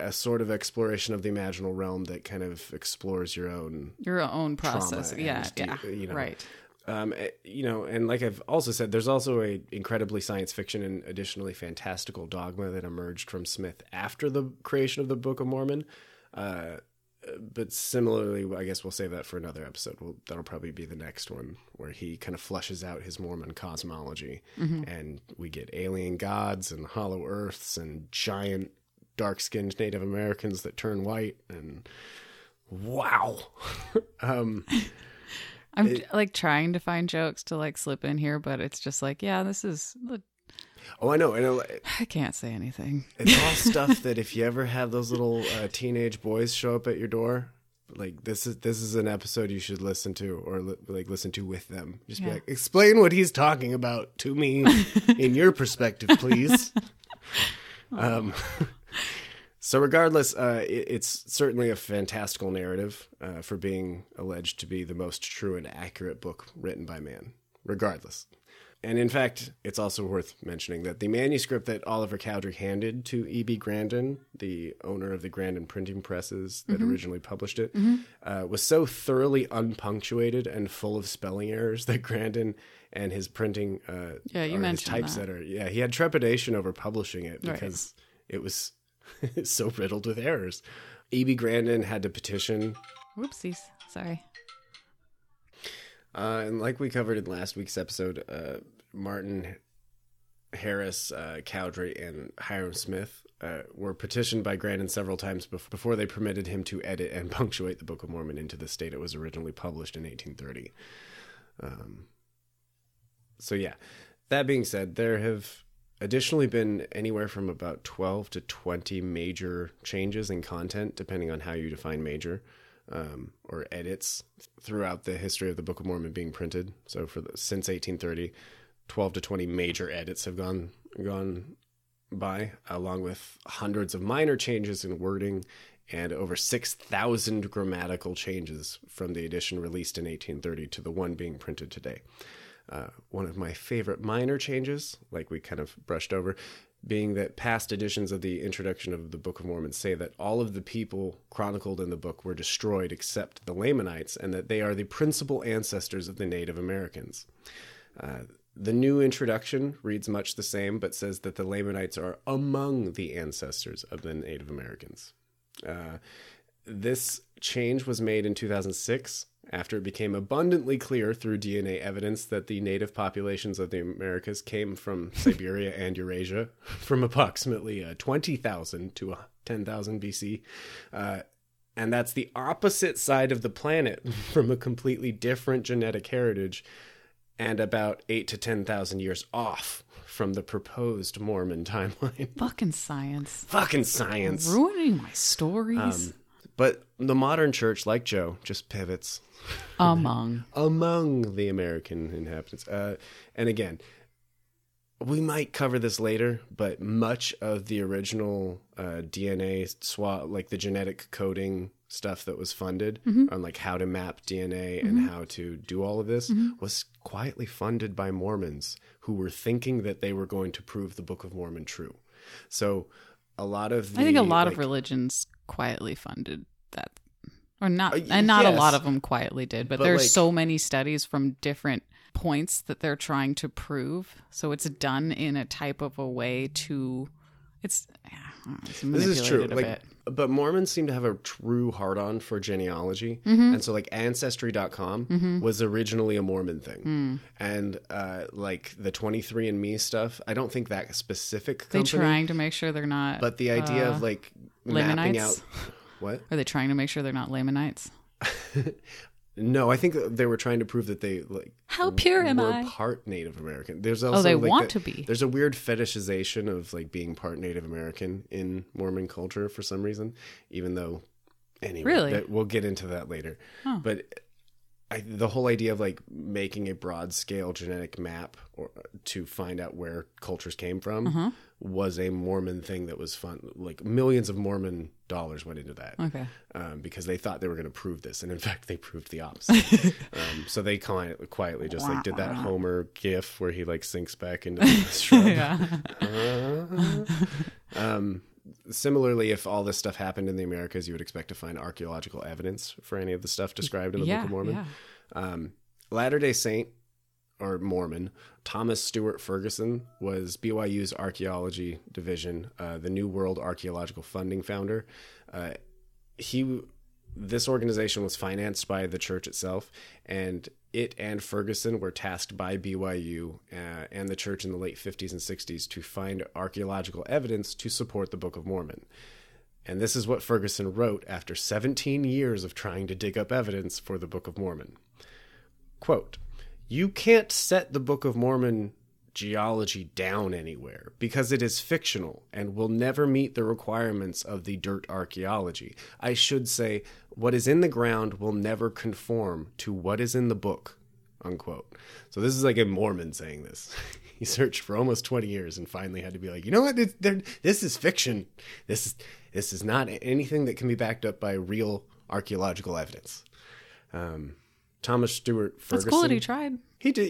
a sort of exploration of the imaginal realm that kind of explores your own Your own process. Yeah. and, Yeah. you know, right. um, eh, you know, and like I've also said, there's also a incredibly science fiction and additionally fantastical dogma that emerged from Smith after the creation of the Book of Mormon. Uh, but similarly, I guess we'll save that for another episode. We'll, that'll probably be the next one where he kind of flushes out his Mormon cosmology, and we get alien gods and hollow earths and giant dark-skinned Native Americans that turn white, and wow. um, I'm like trying to find jokes to like slip in here, but it's just like, yeah, this is. oh, I know, I know. I can't say anything. It's all stuff that if you ever have those little uh, teenage boys show up at your door, like this is this is an episode you should listen to or li- like listen to with them. Just be like, explain what he's talking about to me in your perspective, please. um, so regardless, uh, it, it's certainly a fantastical narrative uh, for being alleged to be the most true and accurate book written by man. Regardless. And in fact, it's also worth mentioning that the manuscript that Oliver Cowdery handed to E.B. Grandin, the owner of the Grandin printing presses that originally published it, uh, was so thoroughly unpunctuated and full of spelling errors that Grandin and his printing, uh, Yeah, you or his mentioned that. typesetter, yeah, he had trepidation over publishing it Right. because it was so riddled with errors. E.B. Grandin had to petition Whoopsies. Sorry. Uh, and like we covered in last week's episode, uh, Martin Harris, uh, Cowdery, and Hyrum Smith uh, were petitioned by Grandin several times bef- before they permitted him to edit and punctuate the Book of Mormon into the state it was originally published in 1830. Um, so, yeah, that being said, there have additionally been anywhere from about 12 to 20 major changes in content, depending on how you define major um, or edits throughout the history of the Book of Mormon being printed. So for the, since 1830, 12 to 20 major edits have gone gone by, along with hundreds of minor changes in wording and over 6,000 grammatical changes from the edition released in 1830 to the one being printed today. Uh, one of my favorite minor changes, like we kind of brushed over, being that past editions of the introduction of the Book of Mormon say that all of the people chronicled in the book were destroyed except the Lamanites, and that they are the principal ancestors of the Native Americans. Uh, the new introduction reads much the same, but says that the Lamanites are among the ancestors of the Native Americans. Uh, this change was made in 2006 after it became abundantly clear through DNA evidence that the native populations of the Americas came from Siberia and Eurasia from approximately uh, 20,000 to uh, 10,000 BC. Uh, and that's the opposite side of the planet from a completely different genetic heritage and about 8 to 10,000 years off from the proposed Mormon timeline. Fucking science. Fucking science. Ruining my stories. Um, but the modern church, like Joe, just pivots Among. among the American inhabitants. Uh, and again, we might cover this later, but much of the original uh, DNA swap, like the genetic coding stuff that was funded on like how to map DNA and how to do all of this, was quietly funded by Mormons who were thinking that they were going to prove the Book of Mormon true. So a lot of the, I think a lot like, of religions quietly funded that. or not, Uh, and not a lot of them quietly did, but, But, there's like- so many studies from different points that they're trying to prove. So it's done in a type of a way to, it's, yeah, I don't know, it's This is true. Like, bit. but Mormons seem to have a true hard on for genealogy, Mm-hmm. and so like Ancestry.com was originally a Mormon thing, Mm. and uh, like the 23andMe stuff. I don't think that specific they're trying to make sure they're not, but the idea uh, of like mapping out what? are they trying to make sure they're not Lamanites? No, I think they were trying to prove that they like How pure am were I? part Native American. There's oh, also Oh, they like, want the- to be. There's a weird fetishization of like being part Native American in Mormon culture for some reason, even though anyway, Really? that, we'll get into that later. But I, the whole idea of like making a broad scale genetic map or to find out where cultures came from Uh-huh. was a Mormon thing that was fun. Like millions of Mormon dollars went into that Okay. um, because they thought they were going to prove this, and in fact, they proved the opposite. um, so they quietly, quietly just like did that Homer gif where he like sinks back into the shrub. Yeah. Um, similarly, if all this stuff happened in the Americas, you would expect to find archaeological evidence for any of the stuff described in the Book of Mormon. Yeah. Um, Latter day Saint or Mormon Thomas Stewart Ferguson was BYU's archaeology division, uh, the New World Archaeological Foundation founder. Uh, he, this organization was financed by the church itself, and it and Ferguson were tasked by BYU uh, and the church in the late 50s and 60s to find archaeological evidence to support the Book of Mormon. And this is what Ferguson wrote after 17 years of trying to dig up evidence for the Book of Mormon. Quote, You can't set the Book of Mormon geology down anywhere because it is fictional and will never meet the requirements of the dirt archaeology. I should say, what is in the ground will never conform to what is in the book. Unquote. So this is like a Mormon saying this. he searched for almost 20 years and finally had to be like, you know what? This, this is fiction. This is this is not anything that can be backed up by real archaeological evidence. Um, Thomas Stewart That's Ferguson. cool that he tried. He did.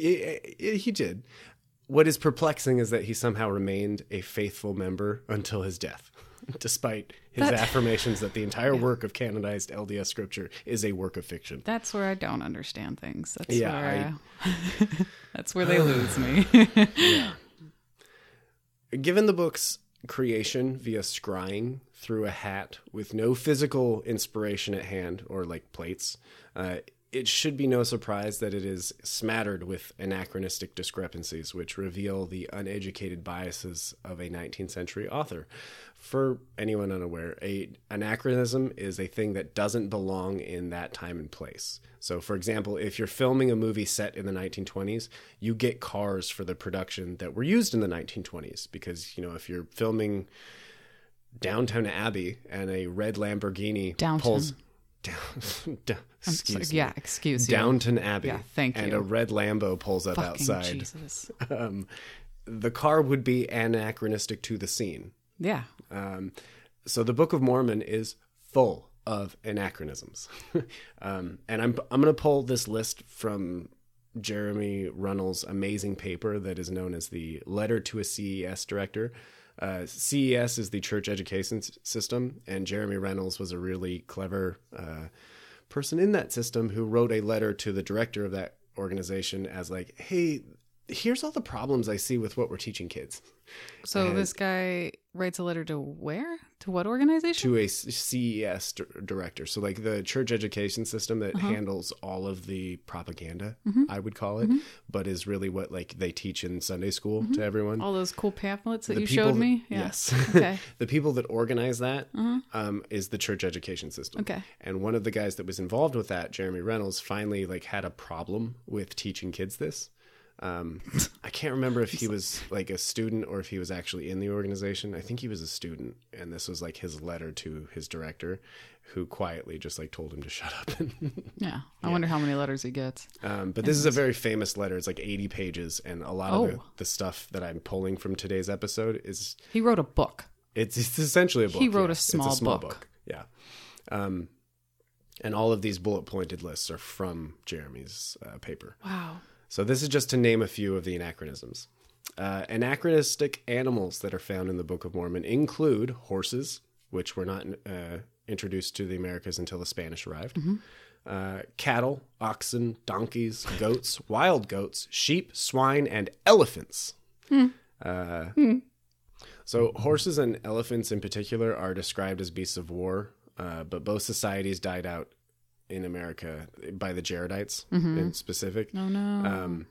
He, he did. What is perplexing is that he somehow remained a faithful member until his death, despite his That- affirmations that the entire work of canonized LDS scripture is a work of fiction. That's where I don't understand things. That's Yeah, where I- that's where they lose me. Given the book's creation via scrying through a hat with no physical inspiration at hand or like plates, uh, it should be no surprise that it is smattered with anachronistic discrepancies, which reveal the uneducated biases of a 19th century author. For anyone unaware, a anachronism is a thing that doesn't belong in that time and place. So, for example, if you're filming a movie set in the 1920s, you get cars for the production that were used in the 1920s because, you know, if you're filming Downtown Abbey and a red Lamborghini Downton. pulls down, down excuse me. yeah, excuse you. Downton Abbey. Yeah, thank and a red Lambo pulls up Fucking outside. Jesus. Um, the car would be anachronistic to the scene. Yeah. Um, so the Book of Mormon is full of anachronisms. um, and I'm I'm going to pull this list from Jeremy Runnells' amazing paper that is known as the Letter to a CES Director. Uh, CES is the church education system, and Jeremy Reynolds was a really clever uh, person in that system who wrote a letter to the director of that organization as like, "Hey, here's all the problems I see with what we're teaching kids." So And- this guy writes a letter to where? To what organization? to a CES d- director. So, like the church education system that Uh-huh. handles all of the propaganda, Mm-hmm. I would call it, but is really what like they teach in Sunday school to everyone. All those cool pamphlets that The you showed that- me? Yeah. Yes. Okay. Uh-huh. the people that organize that um, is the church education system. Okay. And one of the guys that was involved with that, Jeremy Reynolds, finally like had a problem with teaching kids this. Um, I can't remember if he was like a student or if he was actually in the organization. I think he was a student, and this was like his letter to his director, who quietly just like told him to shut up. Yeah. I wonder how many letters he gets. um, but this is a very famous letter. It's like 80 pages, and a lot of the, Oh. the stuff that I'm pulling from today's episode is He wrote a book. it's, it's essentially a book. He wrote a small it's a small book. Yeah. Um, and all of these bullet pointed lists are from Jeremy's uh, paper. Wow. So this is just to name a few of the anachronisms. Uh, anachronistic animals that are found in the Book of Mormon include horses, which were not uh, introduced to the Americas until the Spanish arrived. Uh, cattle, oxen, donkeys, goats, wild goats, sheep, swine, and elephants. Uh, So, horses and elephants in particular are described as beasts of war, uh, but both societies died out in America by the Jaredites in specific. Oh no. Um,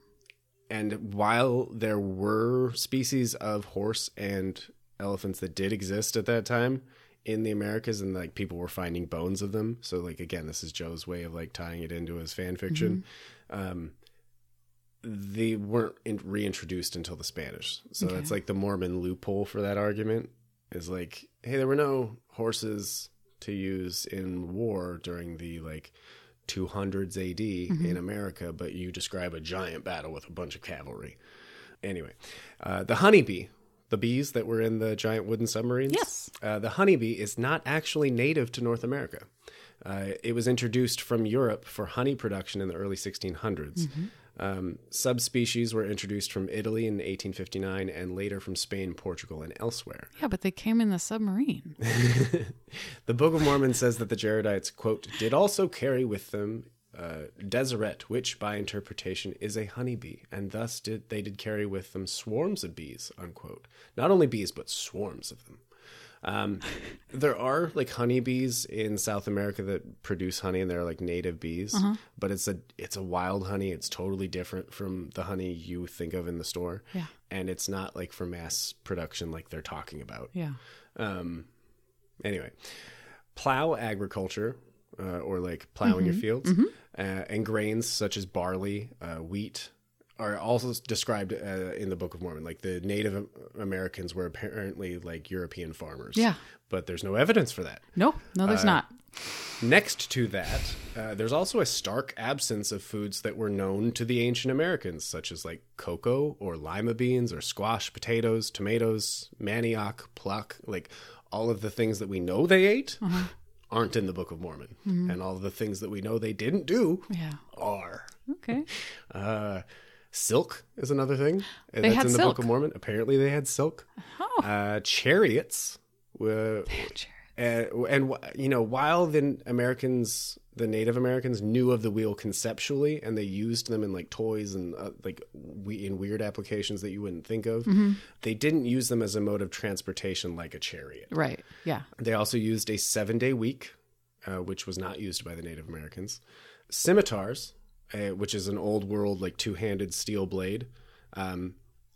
and while there were species of horse and elephants that did exist at that time in the Americas, and like people were finding bones of them, so like again, this is Joe's way of like tying it into his fan fiction. Um, they weren't in- reintroduced until the Spanish, so Okay. that's like the Mormon loophole for that argument. Is like, hey, there were no horses to use in war during the like 200s AD in America, but you describe a giant battle with a bunch of cavalry. Anyway, uh, the honeybee, the bees that were in the giant wooden submarines. Yes. Uh, the honeybee is not actually native to North America. Uh, it was introduced from Europe for honey production in the early 1600s. Um, subspecies were introduced from Italy in 1859 and later from Spain, Portugal, and elsewhere. yeah, but they came in the submarine. The Book of Mormon says that the Jaredites, quote, did also carry with them uh, Deseret, which by interpretation is a honeybee, and thus did they did carry with them swarms of bees, unquote. Not only bees, but swarms of them. Um, there are like honeybees in South America that produce honey, and they're like native bees, but it's a it's a wild honey. It's totally different from the honey you think of in the store, Yeah. and it's not like for mass production like they're talking about. Yeah. Um, anyway, plow agriculture, uh, or like plowing your fields, uh, and grains such as barley, uh, wheat, are also described uh, in the Book of Mormon. Like the Native Americans were apparently like European farmers. Yeah. But there's no evidence for that. No, no, there's not. Next to that, uh, there's also a stark absence of foods that were known to the ancient Americans, such as like cocoa or lima beans or squash, potatoes, tomatoes, manioc, pluck, like all of the things that we know they ate aren't in the Book of Mormon. And all of the things that we know they didn't do Yeah. are. Okay. Uh, silk is another thing They that's had in the silk. Book of Mormon. Apparently, they had silk. Oh. Uh, chariots were and, and you know while the americans the native americans knew of the wheel conceptually and they used them in like toys and uh, like we, in weird applications that you wouldn't think of they didn't use them as a mode of transportation like a chariot Right. Yeah. they also used a seven day week uh, which was not used by the native americans scimitars uh, which is an old world like two-handed steel blade um,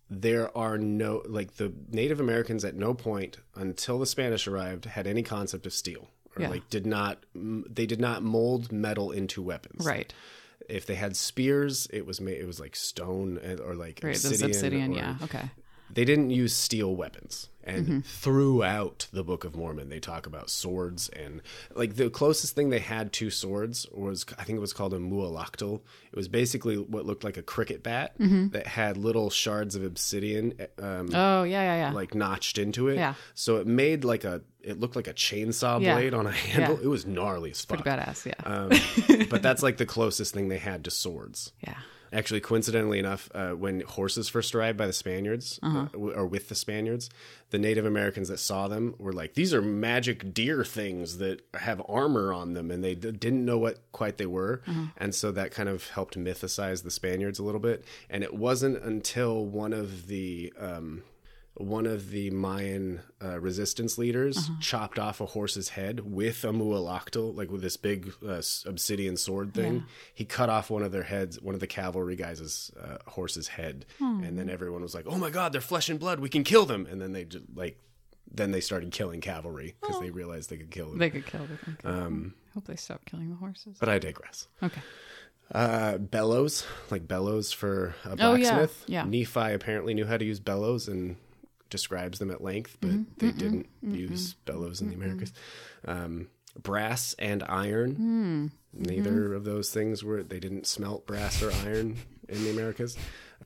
there are no like the native americans at no point until the spanish arrived had any concept of steel or Yeah. like did not they did not mold metal into weapons Right. if they had spears it was made it was like stone or like Right. Obsidian, obsidian. or- Yeah. Okay. They didn't use steel weapons and Mm-hmm. throughout the book of mormon they talk about swords and like the closest thing they had to swords was i think it was called a mualactal it was basically what looked like a cricket bat Mm-hmm. that had little shards of obsidian um, Oh yeah. Yeah. Yeah. like notched into it Yeah. so it made like a it looked like a chainsaw Yeah. blade on a handle Yeah. it was gnarly as fuck Pretty badass. Yeah. um, but that's like the closest thing they had to swords yeah. Actually, coincidentally enough, uh, when horses first arrived by the Spaniards, uh w or with the Spaniards, the Native Americans that saw them were like, "These are magic deer things that have armor on them," and they d- didn't know what quite they were, and so that kind of helped mythicize the Spaniards a little bit. And it wasn't until one of the um, one of the Mayan uh, resistance leaders chopped off a horse's head with a mualactal, like with this big uh, obsidian sword thing. Yeah. He cut off one of their heads, one of the cavalry guys' uh, horse's head, and then everyone was like, "Oh my god, they're flesh and blood. We can kill them!" And then they just like, then they started killing cavalry because they realized they could kill them. They could kill them. Okay. um, Hope they stop killing the horses. but I digress. Okay. Uh, bellows, like bellows for a Oh, yeah. blacksmith. Yeah. Nephi apparently knew how to use bellows and describes them at length, but they didn't use bellows in the Americas. Um, brass and iron. Neither of those things were. They didn't smelt brass or iron in the Americas.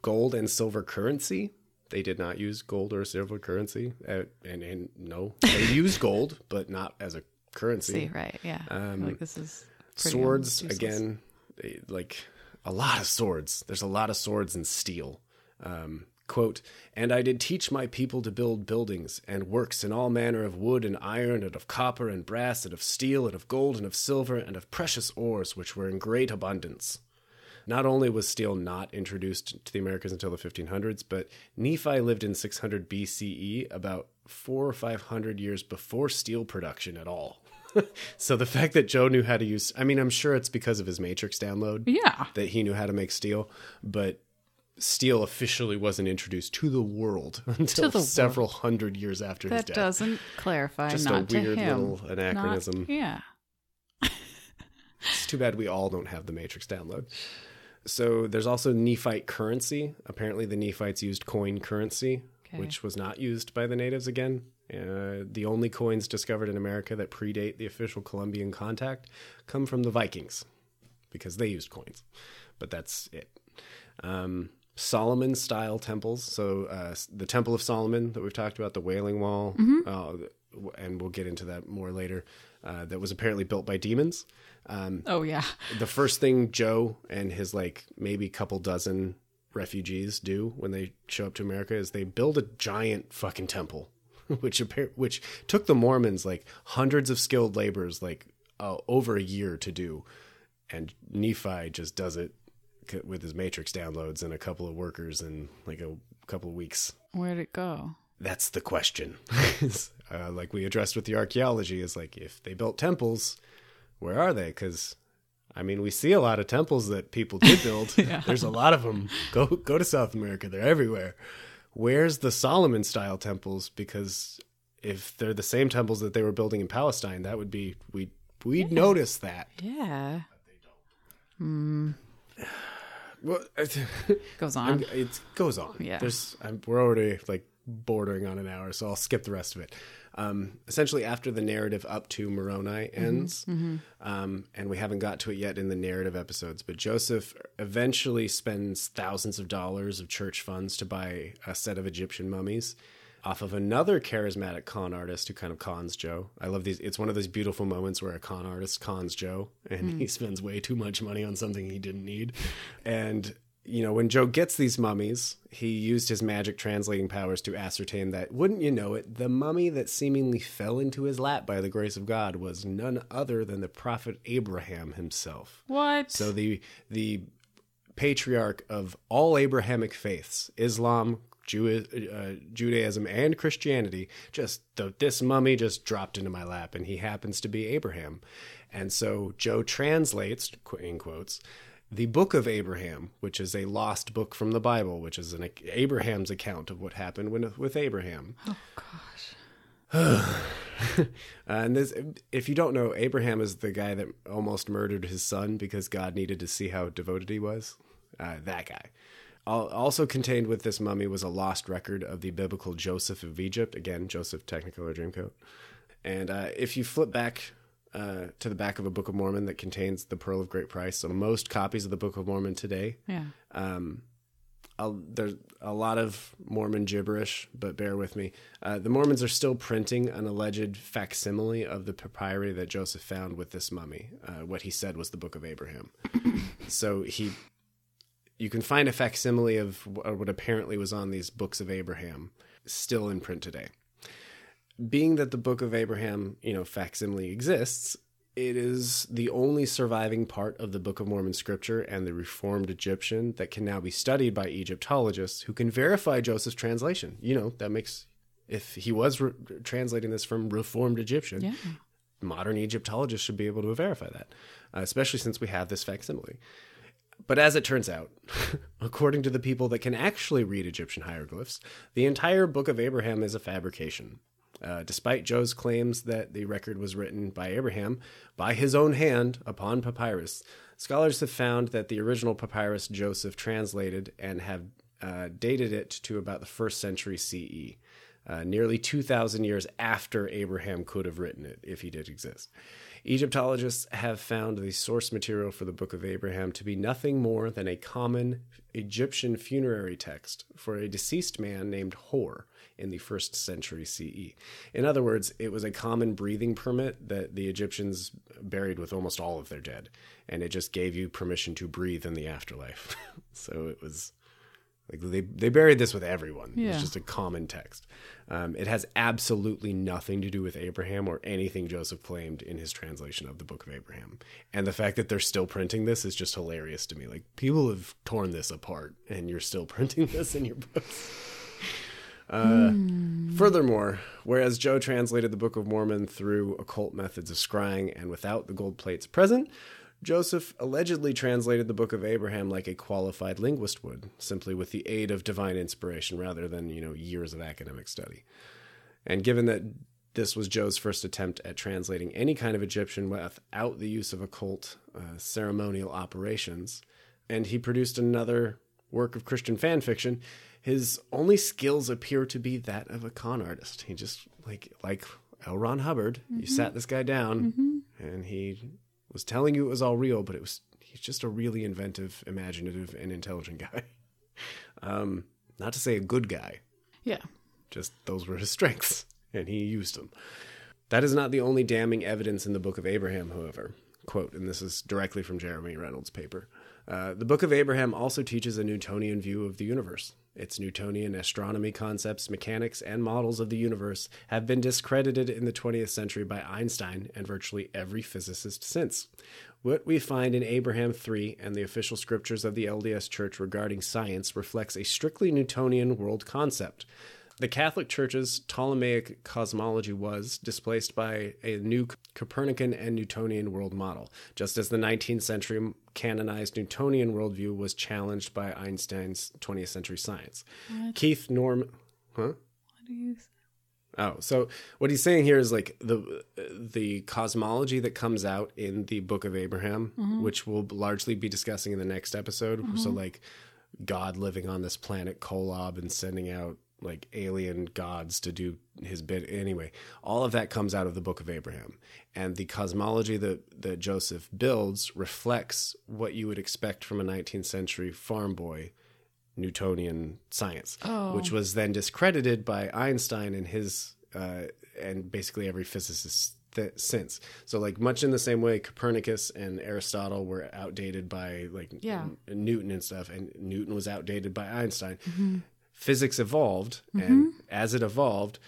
Gold and silver currency. They did not use gold or silver currency, uh, and and no, they used gold, but not as a currency See. Right. Yeah. Feel like this is swords again they- like a lot of swords there's a lot of swords and steel um, Quote, and I did teach my people to build buildings and works in all manner of wood and iron and of copper and brass and of steel and of gold and of silver and of precious ores which were in great abundance. Not only was steel not introduced to the Americas until the 1500s, but Nephi lived in 600 BCE, about four or five hundred years before steel production at all. so the fact that Joe knew how to use, I mean, I'm sure it's because of his Matrix download Yeah. that he knew how to make steel, but steel officially wasn't introduced to the world until the several hundred years after his death. That doesn't clarify. Just not a weird little anachronism. Not, yeah. It's too bad we all don't have the Matrix download. So there's also Nephite currency. Apparently, the Nephites used coin currency, Okay. which was not used by the natives again. Uh, the only coins discovered in America that predate the official Columbian contact come from the Vikings because they used coins, but that's it. Um, Solomon style temples. So uh, the Temple of Solomon that we've talked about, the Wailing Wall, uh, and we'll get into that more later. Uh, that was apparently built by demons. Um, Oh yeah. the first thing Joe and his like maybe couple dozen refugees do when they show up to America is they build a giant fucking temple, which which took the Mormons like hundreds of skilled laborers like uh, over a year to do, and Nephi just does it with his Matrix downloads and a couple of workers in like a couple of weeks. Where'd it go? That's the question. uh, like we addressed with the archaeology, is like if they built temples, where are they? Because I mean, we see a lot of temples that people did build. There's a lot of them. Go go to South America; they're everywhere. Where's the Solomon style temples? Because if they're the same temples that they were building in Palestine, that would be we we'd notice that. Yeah. Well, Goes on. it goes on. Yeah. There's I'm, we're already like bordering on an hour, so I'll skip the rest of it. Um, essentially, after the narrative up to Moroni ends, Um, and we haven't got to it yet in the narrative episodes, but Joseph eventually spends thousands of dollars of church funds to buy a set of Egyptian mummies off of another charismatic con artist who kind of cons Joe. I love these. It's one of those beautiful moments where a con artist cons Joe and he hmm. spends way too much money on something he didn't need. And, you know, when Joe gets these mummies, he used his magic translating powers to ascertain that, wouldn't you know it, the mummy that seemingly fell into his lap by the grace of God was none other than the prophet Abraham himself. what? So the the patriarch of all Abrahamic faiths, Islam, Jew, uh, Judaism, and Christianity, just the, this mummy just dropped into my lap, and he happens to be Abraham. And so Joe translates, in quotes, the book of Abraham, which is a lost book from the Bible, which is an Abraham's account of what happened when, with Abraham. Oh gosh. and this, if you don't know, Abraham is the guy that almost murdered his son because God needed to see how devoted he was. Uh, that guy. Al- Also contained with this mummy was a lost record of the biblical Joseph of Egypt. Again, Joseph Technicolor Dreamcoat. And uh, if you flip back uh, to the back of a Book of Mormon that contains the Pearl of Great Price, so most copies of the Book of Mormon today yeah. um, I'll, there's a lot of Mormon gibberish, but bear with me. Uh, the Mormons are still printing an alleged facsimile of the papyri that Joseph found with this mummy. Uh, what he said was the Book of Abraham. so he, you can find a facsimile of what apparently was on these books of Abraham still in print today. Being that the Book of Abraham, you know, facsimile exists, it is the only surviving part of the Book of Mormon scripture and the Reformed Egyptian that can now be studied by Egyptologists who can verify Joseph's translation. You know, that makes, if he was re- translating this from Reformed Egyptian, Yeah. modern Egyptologists should be able to verify that, uh, especially since we have this facsimile. But as it turns out, according to the people that can actually read Egyptian hieroglyphs, the entire Book of Abraham is a fabrication. Uh, despite Joe's claims that the record was written by Abraham by his own hand upon papyrus, scholars have found that the original papyrus Joseph translated and have uh, dated it to about the first century CE, uh, nearly 2,000 years after Abraham could have written it, if he did exist. Egyptologists have found the source material for the Book of Abraham to be nothing more than a common Egyptian funerary text for a deceased man named Hor in the first century CE. In other words, it was a common breathing permit that the Egyptians buried with almost all of their dead, and it just gave you permission to breathe in the afterlife. so it was Like they they buried this with everyone. Yeah. It's just a common text. Um, it has absolutely nothing to do with Abraham or anything Joseph claimed in his translation of the Book of Abraham. And the fact that they're still printing this is just hilarious to me. Like people have torn this apart, and you're still printing this in your books. Uh, Furthermore, whereas Joe translated the Book of Mormon through occult methods of scrying and without the gold plates present, Joseph allegedly translated the Book of Abraham like a qualified linguist would, simply with the aid of divine inspiration rather than, you know, years of academic study. And given that this was Joe's first attempt at translating any kind of Egyptian without the use of occult uh, ceremonial operations, and he produced another work of Christian fan fiction, his only skills appear to be that of a con artist. He just like like L. Ron Hubbard, you sat this guy down and he was telling you it was all real, but it was he's just a really inventive, imaginative, and intelligent guy. Um, not to say a good guy, Yeah. just those were his strengths, and he used them. That is not the only damning evidence in the Book of Abraham, however. Quote, and this is directly from Jeremy Reynolds' paper. Uh, the Book of Abraham also teaches a Newtonian view of the universe. Its Newtonian astronomy concepts, mechanics, and models of the universe have been discredited in the 20th century by Einstein and virtually every physicist since. What we find in Abraham 3 and the official scriptures of the LDS Church regarding science reflects a strictly Newtonian world concept. The Catholic Church's Ptolemaic cosmology was displaced by a new Copernican and Newtonian world model, just as the 19th century canonized Newtonian worldview was challenged by Einstein's 20th century science. Keith Norm, huh? What do you Oh, so what he's saying here is like the the cosmology that comes out in the Book of Abraham, mm-hmm. which we'll largely be discussing in the next episode. So mm-hmm. like God living on this planet Kolob and sending out like alien gods to do his bit anyway. All of that comes out of the Book of Abraham, and the cosmology that that Joseph builds reflects what you would expect from a 19th century farm boy Newtonian science, Oh. which was then discredited by Einstein and his uh, and basically every physicist th- since. So, like much in the same way, Copernicus and Aristotle were outdated by like Yeah. N- Newton and stuff, and Newton was outdated by Einstein. Physics evolved, and as it evolved,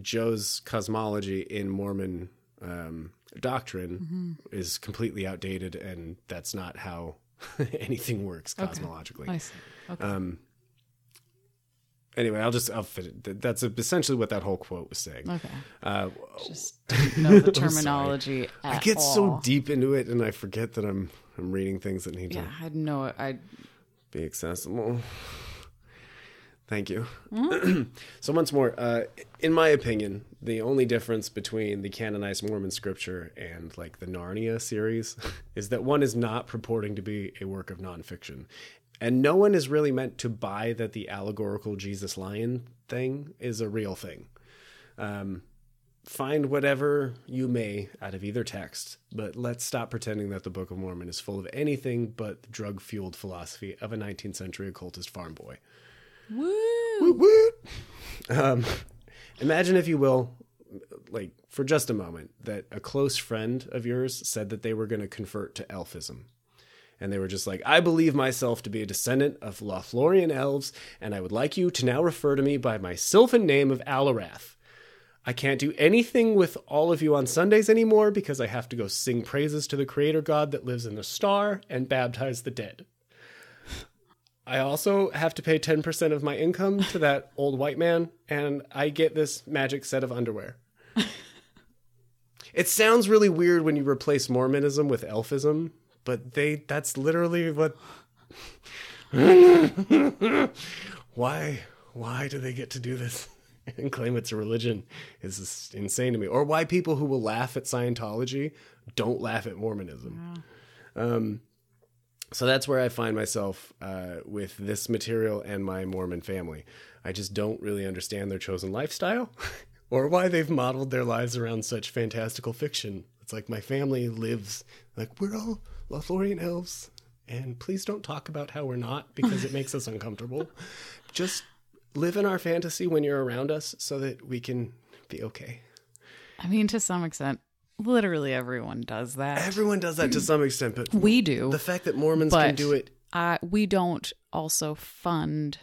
Joe's cosmology in Mormon um, doctrine is completely outdated, and that's not how anything works cosmologically. I see. Okay. Um, anyway, I'll just I'll fit it. That's essentially what that whole quote was saying. okay. Uh, Just know the terminology at I get all. so deep into it, and I forget that I'm I'm reading things that need Yeah, to I know. I be accessible. Thank you. so once more, uh, in my opinion, the only difference between the canonized Mormon scripture and like the Narnia series is that one is not purporting to be a work of nonfiction, and no one is really meant to buy that the allegorical Jesus lion thing is a real thing. Um, find whatever you may out of either text, but let's stop pretending that the Book of Mormon is full of anything but the drug fueled philosophy of a 19th century occultist farm boy. Woo. Woot. Um, imagine, if you will, like for just a moment, that a close friend of yours said that they were going to convert to elfism. And they were just like, I believe myself to be a descendant of Lothlorien elves, and I would like you to now refer to me by my sylvan name of Alarath. I can't do anything with all of you on Sundays anymore because I have to go sing praises to the creator god that lives in the star and baptize the dead. I also have to pay 10% of my income to that old white man, and I get this magic set of underwear. it sounds really weird when you replace Mormonism with elfism, but they that's literally what Why why do they get to do this and claim it's a religion is insane to me. Or why people who will laugh at Scientology don't laugh at Mormonism. Um so that's where I find myself uh, with this material and my Mormon family. I just don't really understand their chosen lifestyle or why they've modeled their lives around such fantastical fiction. It's like my family lives like we're all Lothlorien elves, and please don't talk about how we're not because it makes us uncomfortable. Just live in our fantasy when you're around us so that we can be okay. I mean, to some extent, literally everyone does that. Everyone does that to some extent, but we do. the fact that Mormons can do it uh, we don't also fund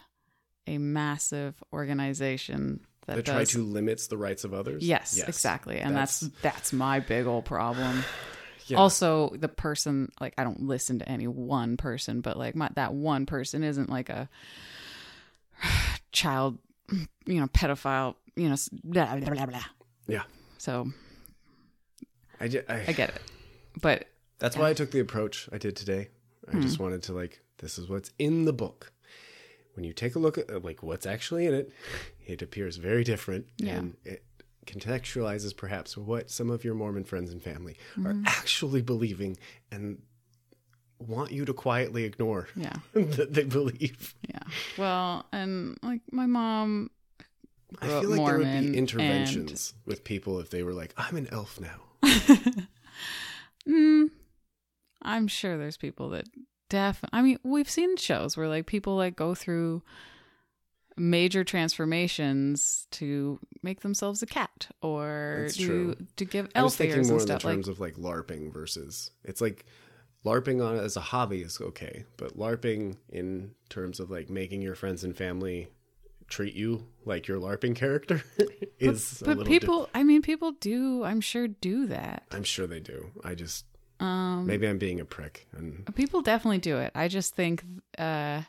a massive organization that, That does try to limits the rights of others. Yes, exactly. And that's That's- that's my big old problem. Yeah. Also, the person like I don't listen to any one person, but like my, that one person isn't like a child, you know, pedophile, you know, blah blah blah blah. Yeah. So I, ju- I, I get it, but That's why I took the approach I did today. I Hmm. just wanted to like, this is what's in the book. When you take a look at like what's actually in it, it appears very different, Yeah. and it contextualizes perhaps what some of your Mormon friends and family Mm-hmm. are actually believing and want you to quietly ignore yeah, that they believe. yeah. Well, and like my mom I feel like there would Mormon, be and- interventions with people if they were like, "I'm an elf now." Mm, I'm sure there's people that def. I mean, we've seen shows where like people like go through major transformations to make themselves a cat or to to give elf ears and in stuff. Like, terms of like LARPing versus it's like LARPing on as a hobby is okay, but LARPing in terms of like making your friends and family treat you like your LARPing character is a but little. people, I mean, people do. I'm sure do that. I'm sure they do. I just Um, maybe I'm being a prick, and people definitely do it. I just think uh,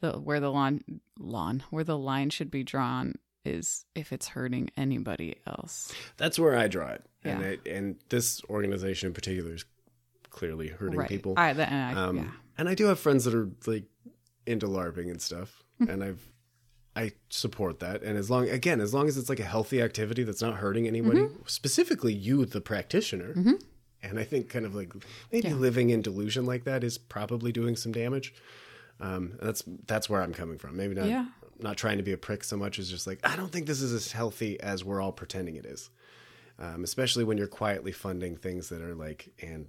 the where the lawn lawn where the line should be drawn is if it's hurting anybody else. that's where I draw it. And it, and this organization in particular is clearly hurting right. people. I, the, and I, Um, yeah. And I do have friends that are like into LARPing and stuff. And I've I support that. And as long again, as long as it's like a healthy activity that's not hurting anybody, Mm-hmm. specifically you, the practitioner. And I think kind of like maybe Yeah. living in delusion like that is probably doing some damage. Um, that's that's where I'm coming from. Maybe not Yeah. not trying to be a prick so much as just like I don't think this is as healthy as we're all pretending it is. Um, especially when you're quietly funding things that are like and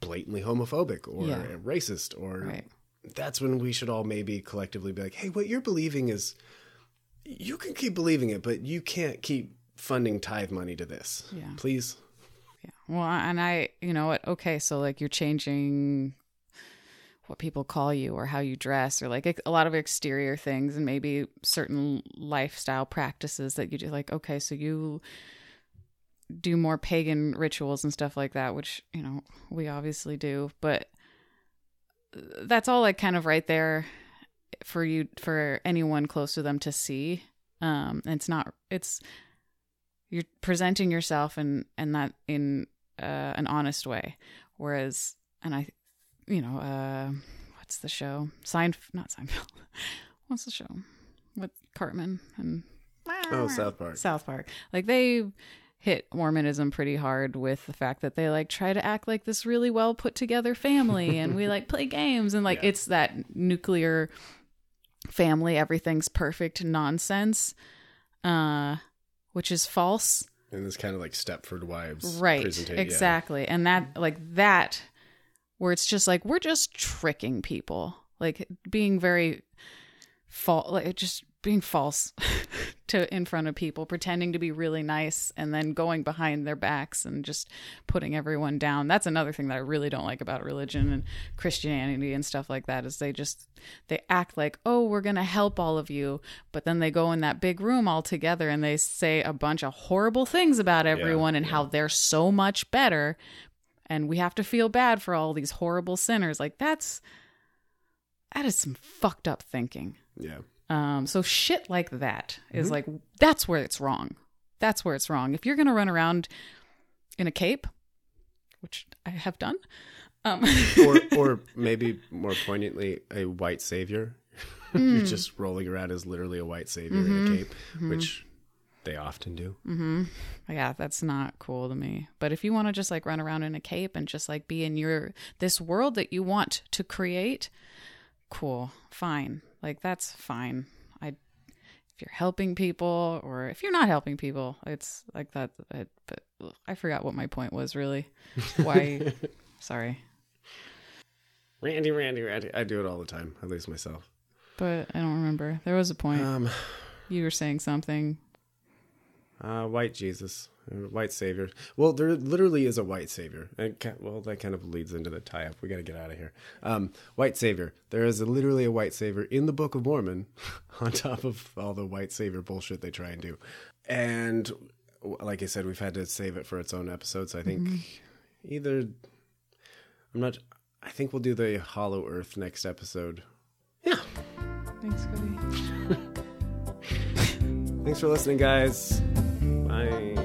blatantly homophobic or Yeah. racist or Right. That's when we should all maybe collectively be like, hey, what you're believing is you can keep believing it, but you can't keep funding tithe money to this. Yeah. Please. Yeah. Well, and I, you know what? Okay, so like you're changing what people call you or how you dress or like a lot of exterior things and maybe certain lifestyle practices that you do like okay, so you do more pagan rituals and stuff like that, which, you know, we obviously do, but that's all like kind of right there for you for anyone close to them to see. Um it's not it's you're presenting yourself and and that in uh, an honest way. Whereas and i you know uh what's the show? Sein not seinfeld. What's the show? With cartman and Oh, South Park. south park. Like they hit mormonism pretty hard with the fact that they like try to act like this really well put together family and we like play games and like Yeah. it's that nuclear family everything's perfect nonsense uh which is false And this kind of like Stepford Wives right presentation. yeah. exactly and that like that where it's just like we're just tricking people like being very fault like it just being false to in front of people pretending to be really nice and then going behind their backs and just putting everyone down. That's another thing that i really don't like about religion and christianity and stuff like that is they just they act like oh we're going to help all of you but then they go in that big room all together and they say a bunch of horrible things about everyone and how they're so much better and we have to feel bad for all these horrible sinners. Like that's that is some fucked up thinking. Yeah. Um, so shit like that is Mm-hmm. like that's where it's wrong. That's where it's wrong. If you're gonna run around in a cape, which I have done, um, or or maybe more poignantly, a white savior. Hmm. You're just rolling around as literally a white savior in Mm-hmm. a cape, which they often do. yeah, that's not cool to me. But if you want to just like run around in a cape and just like be in your this world that you want to create, cool, fine. Like that's fine. I if you're helping people or if you're not helping people, it's like that. It, but I forgot what my point was really. Why? sorry. Randy, Randy, Randy. I do it all the time. I lose myself. But I don't remember. There was a point. Um, you were saying something. uh, white Jesus. White savior. Well, there literally is a white savior. And well, that kind of leads into the tie-up. We got to get out of here. Um, white savior. There is a, literally a white savior in the Book of Mormon, on top of all the white savior bullshit they try and do. And like I said, we've had to save it for its own episode. So I think either I'm not. I think we'll do the Hollow Earth next episode. Yeah. Thanks, Cody. Thanks for listening, guys. Bye.